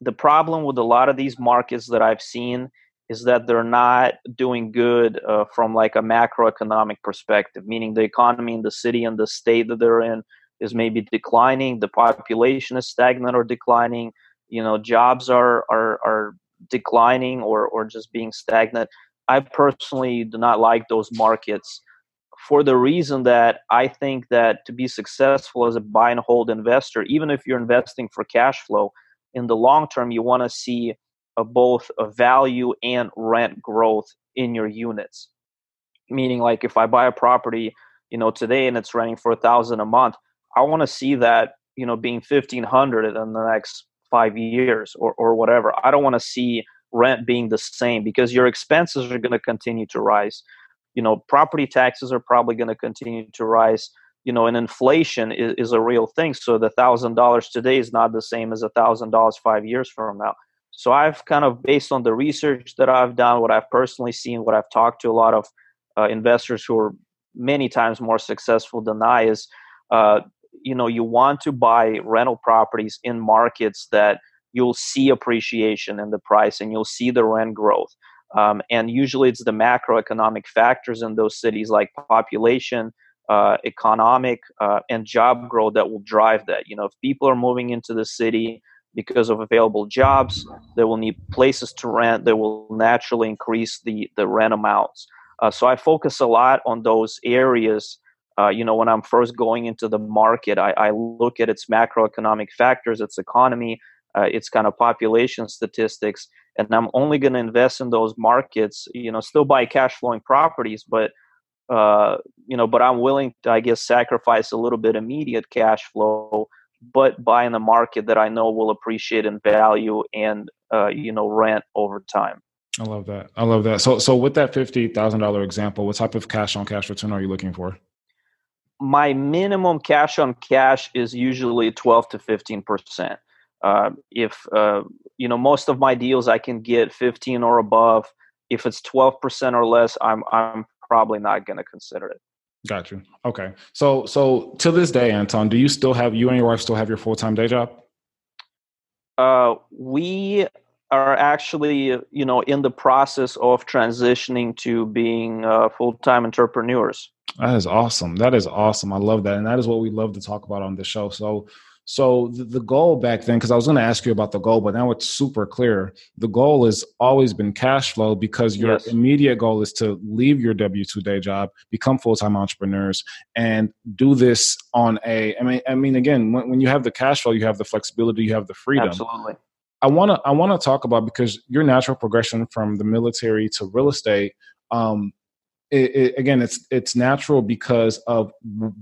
the problem with a lot of these markets that I've seen is that they're not doing good uh, from like a macroeconomic perspective, meaning the economy in the city and the state that they're in is maybe declining, the population is stagnant or declining you know jobs are are are declining or or just being stagnant. I personally do not like those markets for the reason that i think that to be successful as a buy and hold investor even if you're investing for cash flow in the long term you want to see a, both value and rent growth in your units meaning like if i buy a property you know today and it's renting for a thousand a month i want to see that you know being 1500 in the next five years or, or whatever. I don't want to see rent being the same because your expenses are going to continue to rise. You know, property taxes are probably going to continue to rise. You know, and inflation is, is a real thing. So the thousand dollars today is not the same as a thousand dollars five years from now. So I've kind of based on the research that I've done, what I've personally seen, what I've talked to a lot of uh, investors who are many times more successful than I is uh, you know you want to buy rental properties in markets that you'll see appreciation in the price and you'll see the rent growth. Um, and usually it's the macroeconomic factors in those cities like population uh, economic uh, and job growth that will drive that. You know if people are moving into the city because of available jobs they will need places to rent they will naturally increase the the rent amounts. Uh, so i focus a lot on those areas. Uh, you know, when I'm first going into the market, I, I look at its macroeconomic factors, its economy, uh, its kind of population statistics, and I'm only going to invest in those markets, you know, still buy cash flowing properties, but uh, you know, but I'm willing to, I guess, sacrifice a little bit immediate cash flow, but buy in a market that I know will appreciate in value and uh, you know rent over time. I love that. I love that. So, so with that fifty thousand dollar example, what type of cash on cash return are you looking for? My minimum cash on cash is usually twelve to fifteen percent. Uh, if uh, you know most of my deals, I can get fifteen or above. If it's twelve percent or less, I'm I'm probably not going to consider it. Got you. Okay. So, so to this day, Anton, do you still have you and your wife still have your full time day job? Uh, we are actually, you know, in the process of transitioning to being uh, full time entrepreneurs. That is awesome. That is awesome. I love that, and that is what we love to talk about on the show. So, so the, the goal back then, because I was going to ask you about the goal, but now it's super clear. The goal has always been cash flow because your yes. immediate goal is to leave your W two day job, become full time entrepreneurs, and do this on a. I mean, I mean, again, when, when you have the cash flow, you have the flexibility, you have the freedom. Absolutely. I want to I want to talk about because your natural progression from the military to real estate um, it, it, again it's it's natural because of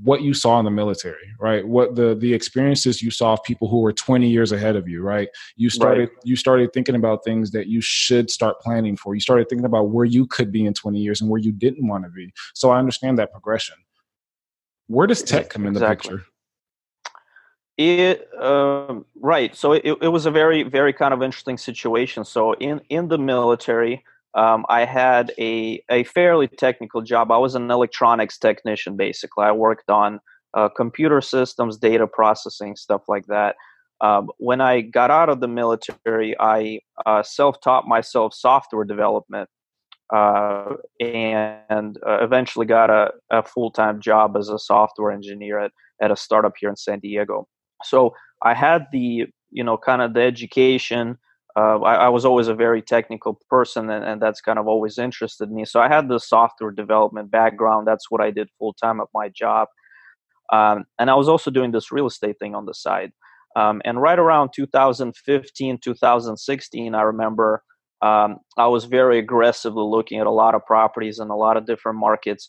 what you saw in the military right? What the the experiences you saw of people who were 20 years ahead of you right? You started right. you started thinking about things that you should start planning for. You started thinking about where you could be in 20 years and where you didn't want to be. So i understand that progression. Where does tech come in the picture? It um, right. So it, it was a very very kind of interesting situation. So in in the military um, I had a, a fairly technical job. I was an electronics technician, basically. I worked on uh, computer systems, data processing, stuff like that. Um, when I got out of the military, I uh, self taught myself software development uh, and uh, eventually got a, a full time job as a software engineer at, at a startup here in San Diego. So I had the, you know, kind of the education uh, I, I, was always a very technical person, and, and, that's kind of always interested me. So I had the software development background. That's what I did full time at my job, um, and I was also doing this real estate thing on the side. Um, and right around 2015, 2016, I remember um, I was very aggressively looking at a lot of properties in a lot of different markets.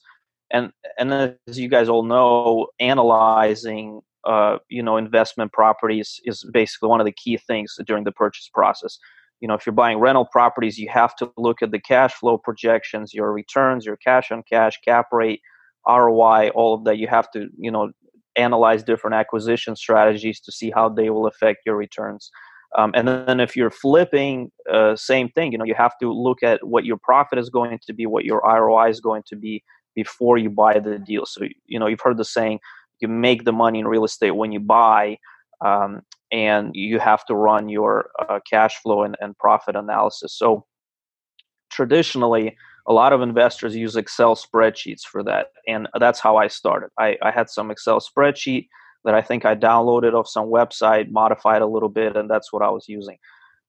And and as you guys all know, analyzing uh, you know investment properties is basically one of the key things during the purchase process. You know if you're buying rental properties you have to look at the cash flow projections your returns your cash on cash cap rate roi all of that. You have to you know analyze different acquisition strategies to see how they will affect your returns. Um, and then if you're flipping uh, same thing you know you have to look at what your profit is going to be what your roi is going to be before you buy the deal. So you know you've heard the saying you make the money in real estate when you buy um, and you have to run your uh, cash flow and, and profit analysis. So traditionally a lot of investors use excel spreadsheets for that and that's how i started. I, I had some excel spreadsheet that i think i downloaded off some website modified a little bit and that's what i was using.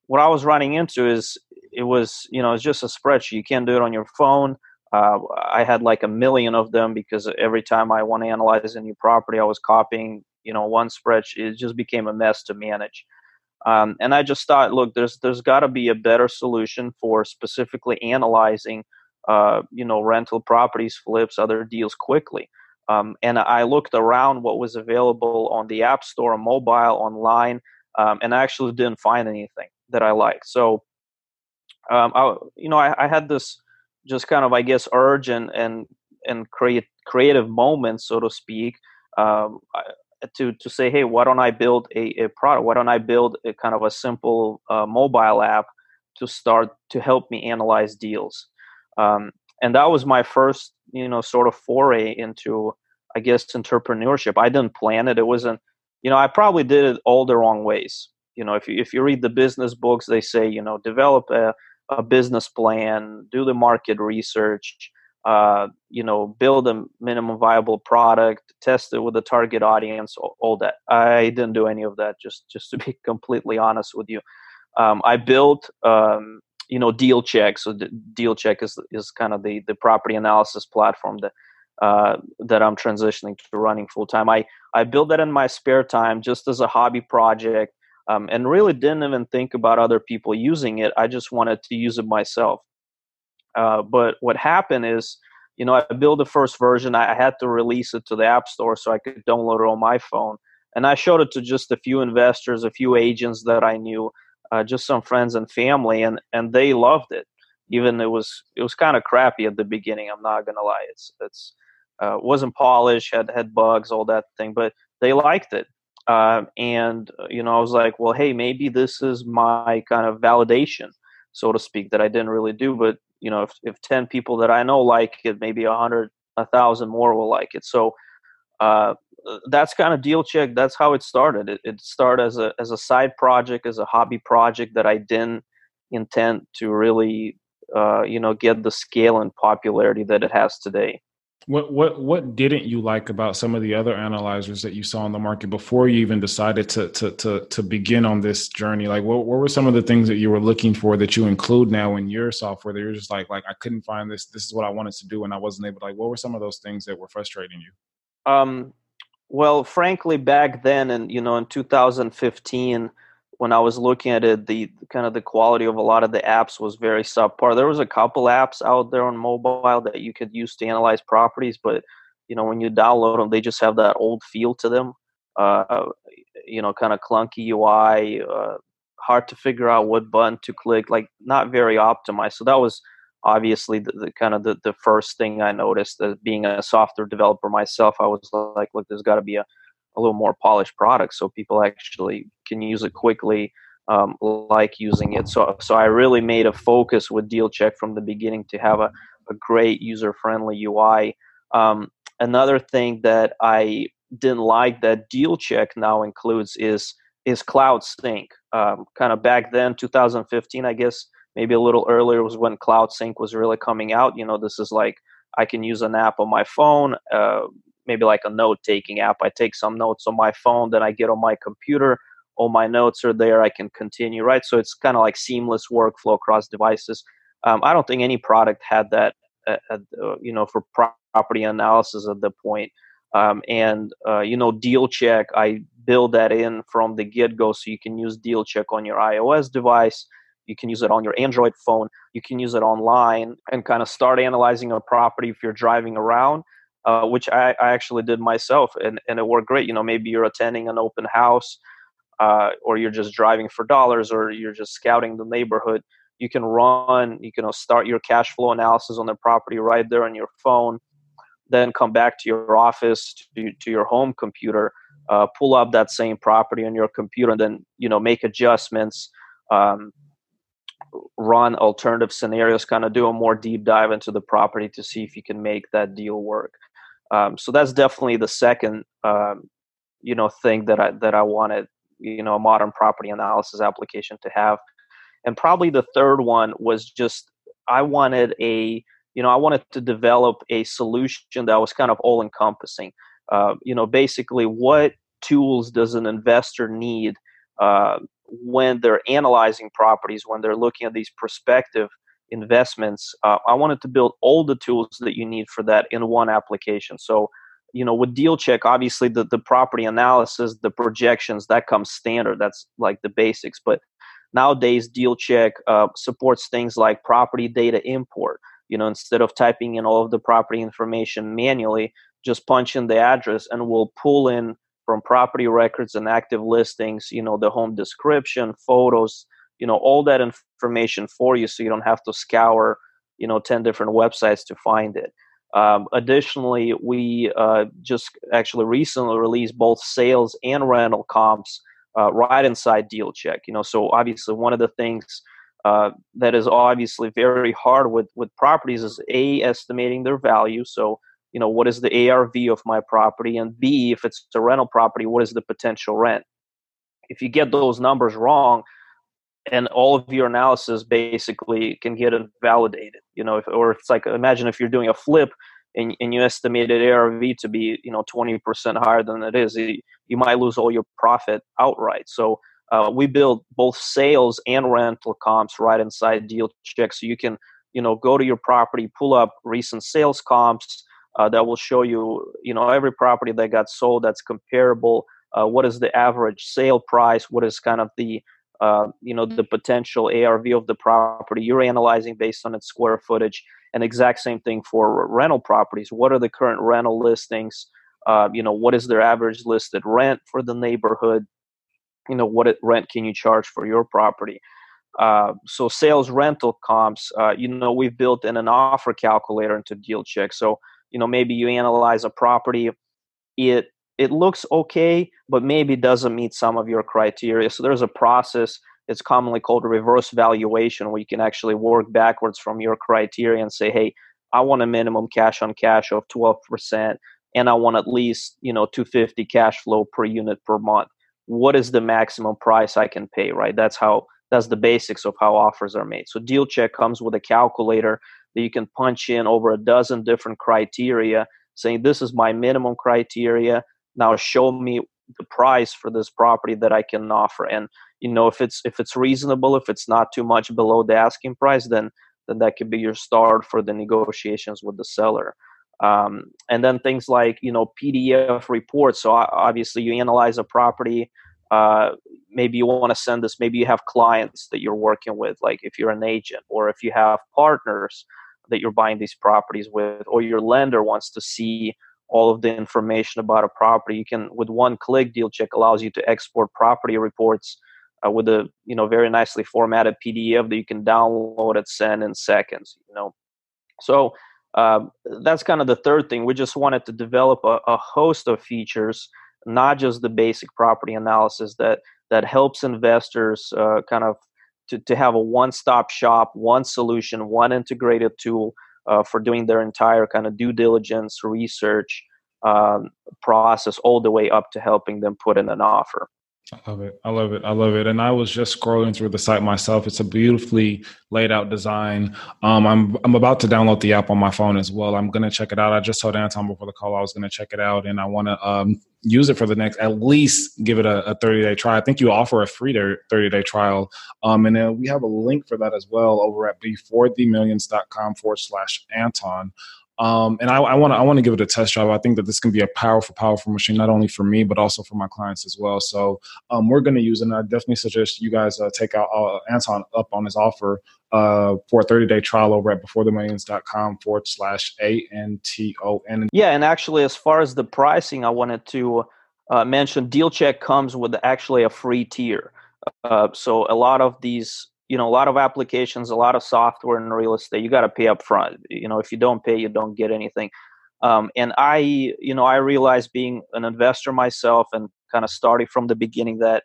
What i was running into is it was you know it's just a spreadsheet. You can't do it on your phone uh, I had like a million of them because every time I want to analyze a new property, I was copying, you know, one spreadsheet. It just became a mess to manage. Um, and I just thought, look, there's there's got to be a better solution for specifically analyzing, uh, you know, rental properties, flips, other deals quickly. Um, and I looked around what was available on the App Store, mobile, online, um, and I actually didn't find anything that I liked. So, um, I, you know, I, I had this just kind of I guess urge and and and create creative moments, so to speak, um, to to say, hey, why don't I build a, a product? Why don't I build a kind of a simple uh, mobile app to start to help me analyze deals? Um, and that was my first, you know, sort of foray into, I guess, entrepreneurship. I didn't plan it. It wasn't, you know, I probably did it all the wrong ways. You know, if you if you read the business books, they say, you know, develop a a business plan, do the market research, uh, you know, build a minimum viable product, test it with the target audience, all, all, that. I didn't do any of that. Just just to <laughs> be completely honest with you, um, I built. Um, you know, Deal Check. So Deal Check is is kind of the the property analysis platform that uh, that I'm transitioning to running full time. I I built that in my spare time, just as a hobby project. Um, and really didn't even think about other people using it. I just wanted to use it myself. Uh, but what happened is, you know, I built the first version. I had to release it to the App Store so I could download it on my phone. And I showed it to just a few investors, a few agents that I knew, uh, just some friends and family, and and they loved it. Even it was it was kind of crappy at the beginning. I'm not gonna lie. It's it's uh, wasn't polished, had had bugs, all that thing, but they liked it. Uh, and uh, you know, I was like, well, hey, maybe this is my kind of validation, so to speak, that I didn't really do. But you know, if if ten people that I know like it, maybe a hundred, a thousand more will like it. So uh, that's kind of deal check. That's how it started. It, it started as a as a side project, as a hobby project that I didn't intend to really, uh, you know, get the scale and popularity that it has today. What what what didn't you like about some of the other analyzers that you saw in the market before you even decided to to to to begin on this journey? Like what, what were some of the things that you were looking for that you include now in your software that you're just like like I couldn't find this this is what I wanted to do and I wasn't able to like what were some of those things that were frustrating you? Um well, frankly back then and you know in 2015 when I was looking at it, the kind of the quality of a lot of the apps was very subpar. There was a couple apps out there on mobile that you could use to analyze properties, but you know when you download them, they just have that old feel to them. Uh, you know, kind of clunky UI, uh, hard to figure out what button to click, like not very optimized. So that was obviously the, the kind of the, the first thing I noticed. Being a software developer myself, I was like, look, there's got to be a a little more polished product so people actually can use it quickly um, like using it. So so i really made a focus with deal check from the beginning to have a, a great user friendly ui um, another thing that i didn't like that deal check now includes is is cloud sync. Um, kind of back then 2015 i guess maybe a little earlier was when cloud sync was really coming out. You know this is like i can use an app on my phone uh, maybe like a note taking app. I take some notes on my phone, then I get on my computer. All my notes are there. I can continue, right? So it's kind of like seamless workflow across devices. Um, I don't think any product had that, uh, uh, you know, for property analysis at the point. Um, and uh, you know, deal check, I build that in from the get go, so you can use deal check on your iOS device. You can use it on your Android phone. You can use it online and kind of start analyzing a property if you're driving around uh, which I, I, actually did myself, and, and it worked great. You know, maybe you're attending an open house, uh, or you're just driving for dollars, or you're just scouting the neighborhood. You can run, you can start your cash flow analysis on the property right there on your phone, then come back to your office to, to your home computer, uh, pull up that same property on your computer, and then you know make adjustments. Um, run alternative scenarios, kind of do a more deep dive into the property to see if you can make that deal work. Um, so that's definitely the second, um, you know, thing that I that I wanted, you know, a modern property analysis application to have. And probably the third one was just I wanted a, you know, I wanted to develop a solution that was kind of all encompassing. Uh, you know, basically, what tools does an investor need uh, when they're analyzing properties, when they're looking at these prospective investments, uh, I wanted to build all the tools that you need for that in one application. So, you know, with Deal Check, obviously the, the property analysis, the projections, that comes standard. That's like the basics. But nowadays, Deal Check uh, supports things like property data import. You know, instead of typing in all of the property information manually, just punch in the address and we'll pull in from property records and active listings, you know, the home description, photos, you know all that information for you so you don't have to scour you know 10 different websites to find it. Um, additionally we uh, just actually recently released both sales and rental comps uh, right inside deal check you know so obviously one of the things uh, that is obviously very hard with with properties is a estimating their value so you know what is the arv of my property and b if it's a rental property what is the potential rent? If you get those numbers wrong and all of your analysis basically can get invalidated you know if, or it's like imagine if you're doing a flip and, and you estimated arv to be you know 20% higher than it is you might lose all your profit outright. So uh, we build both sales and rental comps right inside deal check. So you can you know go to your property pull up recent sales comps uh, that will show you you know every property that got sold that's comparable uh, what is the average sale price, what is kind of the uh, you know the potential ARV of the property. You're analyzing based on its square footage, and exact same thing for rental properties. What are the current rental listings? Uh, you know what is their average listed rent for the neighborhood? You know what rent can you charge for your property? Uh, so sales rental comps, uh, you know, we've built in an offer calculator into DealCheck. So you know maybe you analyze a property, it it looks okay, but maybe doesn't meet some of your criteria. So there's a process. It's commonly called reverse valuation, where you can actually work backwards from your criteria and say, hey, I want a minimum cash on cash of 12%, and I want at least you know 250 cash flow per unit per month. What is the maximum price I can pay? Right. That's how that's the basics of how offers are made. So deal check comes with a calculator that you can punch in over a dozen different criteria, saying this is my minimum criteria now show me the price for this property that I can offer. And you know, if it's if it's reasonable, if it's not too much below the asking price, then then that could be your start for the negotiations with the seller. Um, and then things like you know PDF reports. So obviously, you analyze a property. Uh, maybe you want to send this. Maybe you have clients that you're working with, like if you're an agent, or if you have partners that you're buying these properties with, or your lender wants to see all of the information about a property. You can, with one click, Deal Check allows you to export property reports uh, with a you know very nicely formatted PDF that you can download and send in seconds. You know, so uh, that's kind of the third thing. We just wanted to develop a, a host of features, not just the basic property analysis that that helps investors uh, kind of to, to have a one-stop shop, one solution, one integrated tool uh, for doing their entire kind of due diligence research um, process all the way up to helping them put in an offer. I love it. I love it. I love it. And I was just scrolling through the site myself. It's a beautifully laid out design. Um, I'm I'm about to download the app on my phone as well. I'm gonna check it out. I just told Anton before the call I was gonna check it out, and I want to um, use it for the next at least give it a, a 30 day trial. I think you offer a free 30 day trial, um, and then we have a link for that as well over at beforethemillions.com forward slash Anton. Um, and I want to I want to give it a test drive. I think that this can be a powerful, powerful machine, not only for me but also for my clients as well. So um, we're going to use it. And I definitely suggest you guys uh, take out uh, Anton up on his offer uh, for a 30 day trial over at beforethemillions.com forward slash A N T O N. Yeah, and actually, as far as the pricing, I wanted to uh, mention Deal Check comes with actually a free tier. Uh, so a lot of these you know a lot of applications a lot of software in real estate you got to pay up front you know if you don't pay you don't get anything. Um, and i you know i realized being an investor myself and kind of starting from the beginning that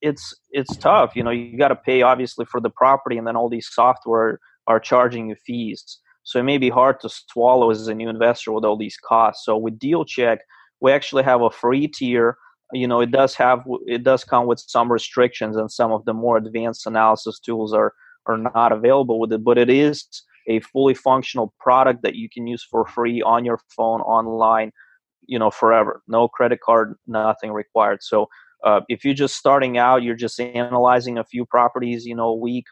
it's it's tough. You know you got to pay obviously for the property and then all these software are charging you fees. So it may be hard to swallow as a new investor with all these costs. So with deal check we actually have a free tier you know it does have it does come with some restrictions and some of the more advanced analysis tools are are not available with it but it is a fully functional product that you can use for free on your phone online you know forever. No credit card nothing required. So uh, if you're just starting out you're just analyzing a few properties you know a week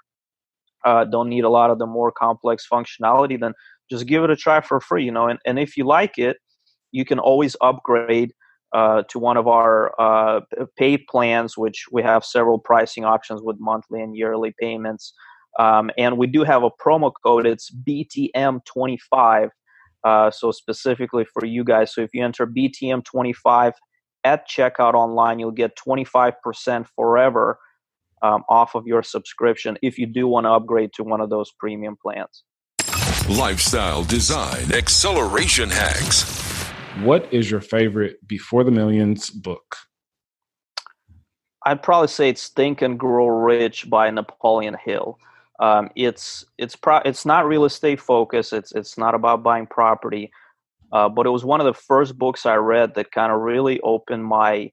uh, don't need a lot of the more complex functionality then just give it a try for free you know and, and if you like it you can always upgrade uh, to one of our uh, pay plans, which we have several pricing options with monthly and yearly payments. Um, and we do have a promo code. It's BTM25. Uh, so specifically for you guys. So if you enter BTM25 at checkout online, you'll get 25% forever um, off of your subscription if you do want to upgrade to one of those premium plans. Lifestyle design acceleration hacks. What is your favorite Before the Millions book? I'd probably say it's Think and Grow Rich by Napoleon Hill. Um, it's it's pro- it's not real estate focused. It's it's not about buying property, uh, but it was one of the first books I read that kind of really opened my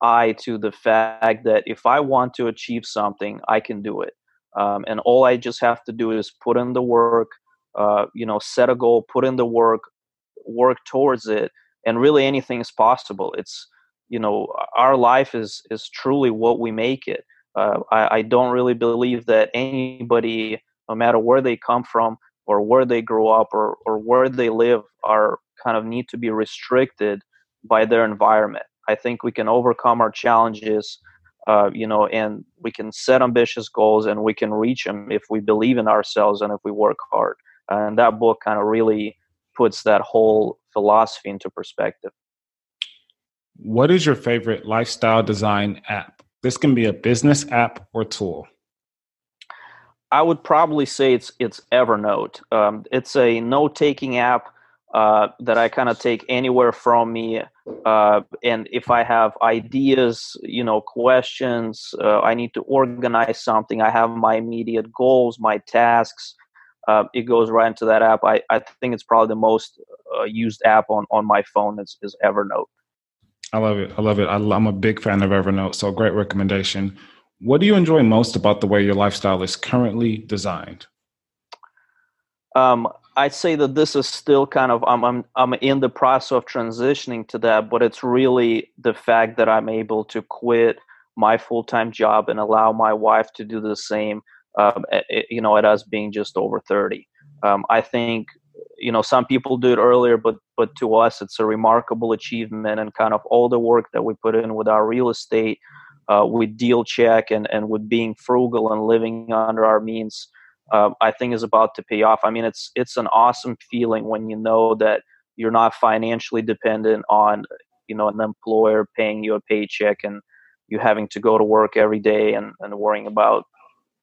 eye to the fact that if I want to achieve something, I can do it. Um, and all I just have to do is put in the work, uh, you know, set a goal, put in the work, work towards it, and really anything is possible. It's you know our life is is truly what we make it. Uh, I, I don't really believe that anybody no matter where they come from or where they grow up or, or where they live are kind of need to be restricted by their environment. I think we can overcome our challenges, uh, you know, and we can set ambitious goals and we can reach them if we believe in ourselves and if we work hard. And that book kind of really puts that whole philosophy into perspective. What is your favorite lifestyle design app? This can be a business app or tool. I would probably say it's it's Evernote. Um, it's a note taking app uh, that I kind of take anywhere from me. Uh, and if I have ideas, you know, questions, uh, I need to organize something. I have my immediate goals, my tasks. Uh, it goes right into that app. I, I think it's probably the most uh, used app on, on my phone is, is Evernote. I love it. I love it. I, I'm a big fan of Evernote. So great recommendation. What do you enjoy most about the way your lifestyle is currently designed? Um, I'd say that this is still kind of I'm, I'm I'm in the process of transitioning to that, but it's really the fact that I'm able to quit my full time job and allow my wife to do the same. Um, you know, at us being just over thirty, um, I think you know some people do it earlier, but but to us it's a remarkable achievement and kind of all the work that we put in with our real estate, uh, with DealCheck and and with being frugal and living under our means uh, I think is about to pay off. I mean, it's it's an awesome feeling when you know that you're not financially dependent on you know an employer paying you a paycheck and you having to go to work every day and, and worrying about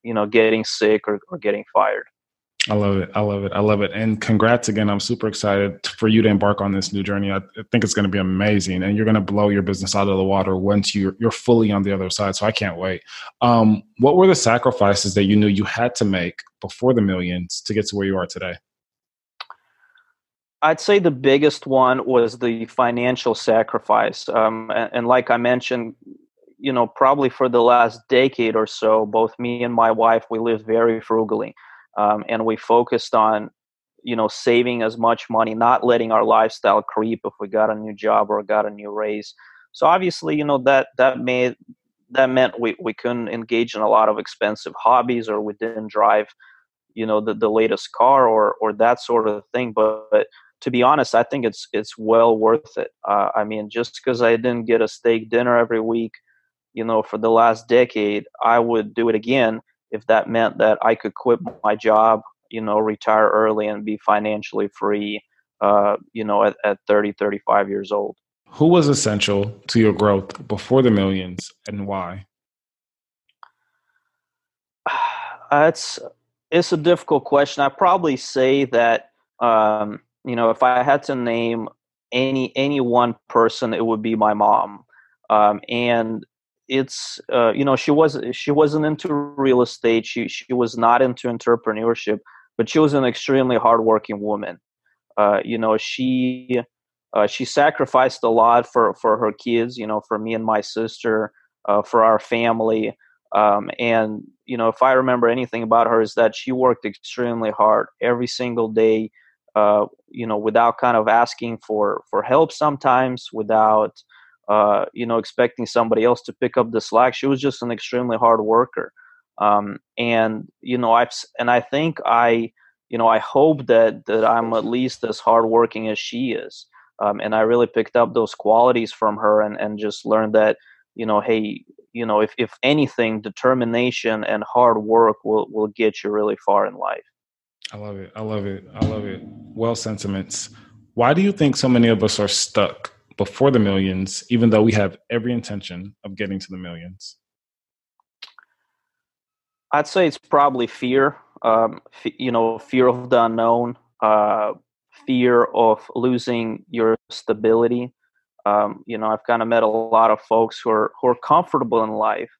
you know getting sick or, or getting fired. I love it. I love it. I love it. And congrats again. I'm super excited for you to embark on this new journey. I think it's going to be amazing and you're going to blow your business out of the water once you're, you're fully on the other side. So I can't wait. Um, what were the sacrifices that you knew you had to make before the millions to get to where you are today? I'd say the biggest one was the financial sacrifice. Um, and, and like I mentioned, you know, probably for the last decade or so, both me and my wife, we lived very frugally um, and we focused on you know saving as much money not letting our lifestyle creep if we got a new job or got a new raise. So obviously you know that that made that meant we, we couldn't engage in a lot of expensive hobbies or we didn't drive you know the, the latest car or or that sort of thing but, but to be honest i think it's it's well worth it. Uh, i mean just because i didn't get a steak dinner every week you know for the last decade i would do it again if that meant that I could quit my job, you know, retire early and be financially free, uh, you know, at, at 30, 35 years old. Who was essential to your growth before the millions and why? <sighs> it's it's a difficult question. I probably say that um, you know if I had to name any any one person, it would be my mom. Um, and it's uh, you know she was she wasn't into real estate. She she was not into entrepreneurship but she was an extremely hardworking woman. Uh, you know she uh, she sacrificed a lot for for her kids you know for me and my sister uh, for our family. Um, and you know if i remember anything about her is that she worked extremely hard every single day uh, you know without kind of asking for for help sometimes without uh, you know, expecting somebody else to pick up the slack. She was just an extremely hard worker. Um, and, you know, I've, and I think I, you know, I hope that, that I'm at least as hardworking as she is. Um, and I really picked up those qualities from her and, and just learned that, you know, hey, you know, if, if anything, determination and hard work will, will get you really far in life. I love it. I love it. I love it. Well sentiments. Why do you think so many of us are stuck before the millions, even though we have every intention of getting to the millions? I'd say it's probably fear. Um, f- you know, fear of the unknown, uh, fear of losing your stability. Um, you know, I've kind of met a lot of folks who are who are comfortable in life,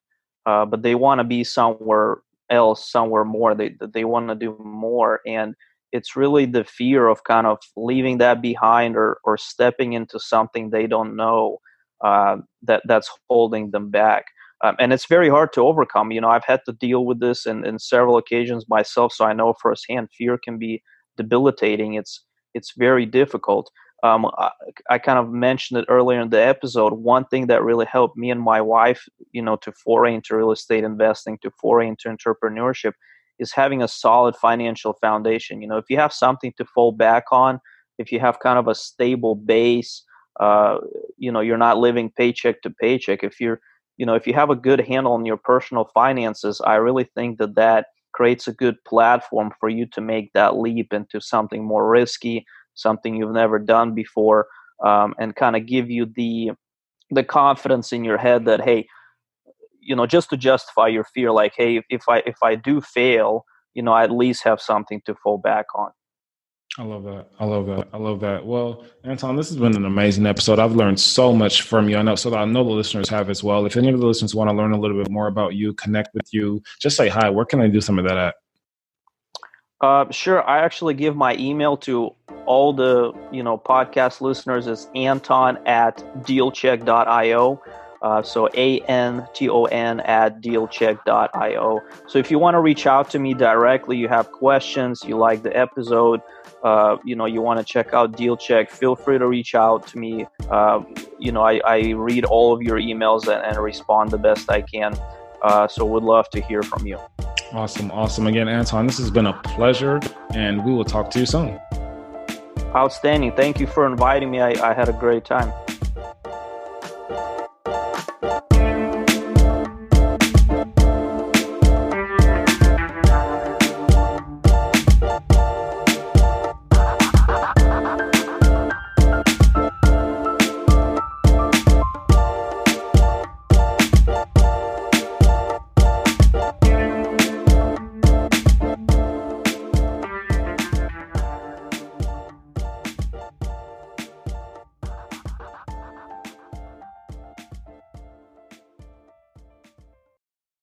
uh, but they want to be somewhere else, somewhere more. They they want to do more, and it's really the fear of kind of leaving that behind or, or stepping into something they don't know uh, that that's holding them back. Um, and it's very hard to overcome. You know, I've had to deal with this in, in several occasions myself, so I know firsthand fear can be debilitating. It's it's very difficult. Um, I, I, kind of mentioned it earlier in the episode. One thing that really helped me and my wife, you know, to foray into real estate investing, to foray into entrepreneurship, is having a solid financial foundation. You know, if you have something to fall back on, if you have kind of a stable base, uh, you know you're not living paycheck to paycheck if you're you know if you have a good handle on your personal finances i really think that that creates a good platform for you to make that leap into something more risky something you've never done before um, and kind of give you the the confidence in your head that hey you know just to justify your fear like hey if, i if i do fail you know i at least have something to fall back on I love that. I love that. I love that. Well, Anton, this has been an amazing episode. I've learned so much from you. I know, so I know the listeners have as well. If any of the listeners want to learn a little bit more about you, connect with you, just say hi. Where can I do some of that at? Uh, sure. I actually give my email to all the you know podcast listeners. It's Anton at dealcheck.io. Uh, so A N T O N at dealcheck.io. So if you want to reach out to me directly, you have questions, you like the episode, uh, you know, you want to check out DealCheck, feel free to reach out to me. Uh, you know, I, I, read all of your emails and, and respond the best I can. Uh, so would love to hear from you. Awesome, awesome. Again, Anton, this has been a pleasure, and we will talk to you soon. Outstanding. Thank you for inviting me. I, I had a great time.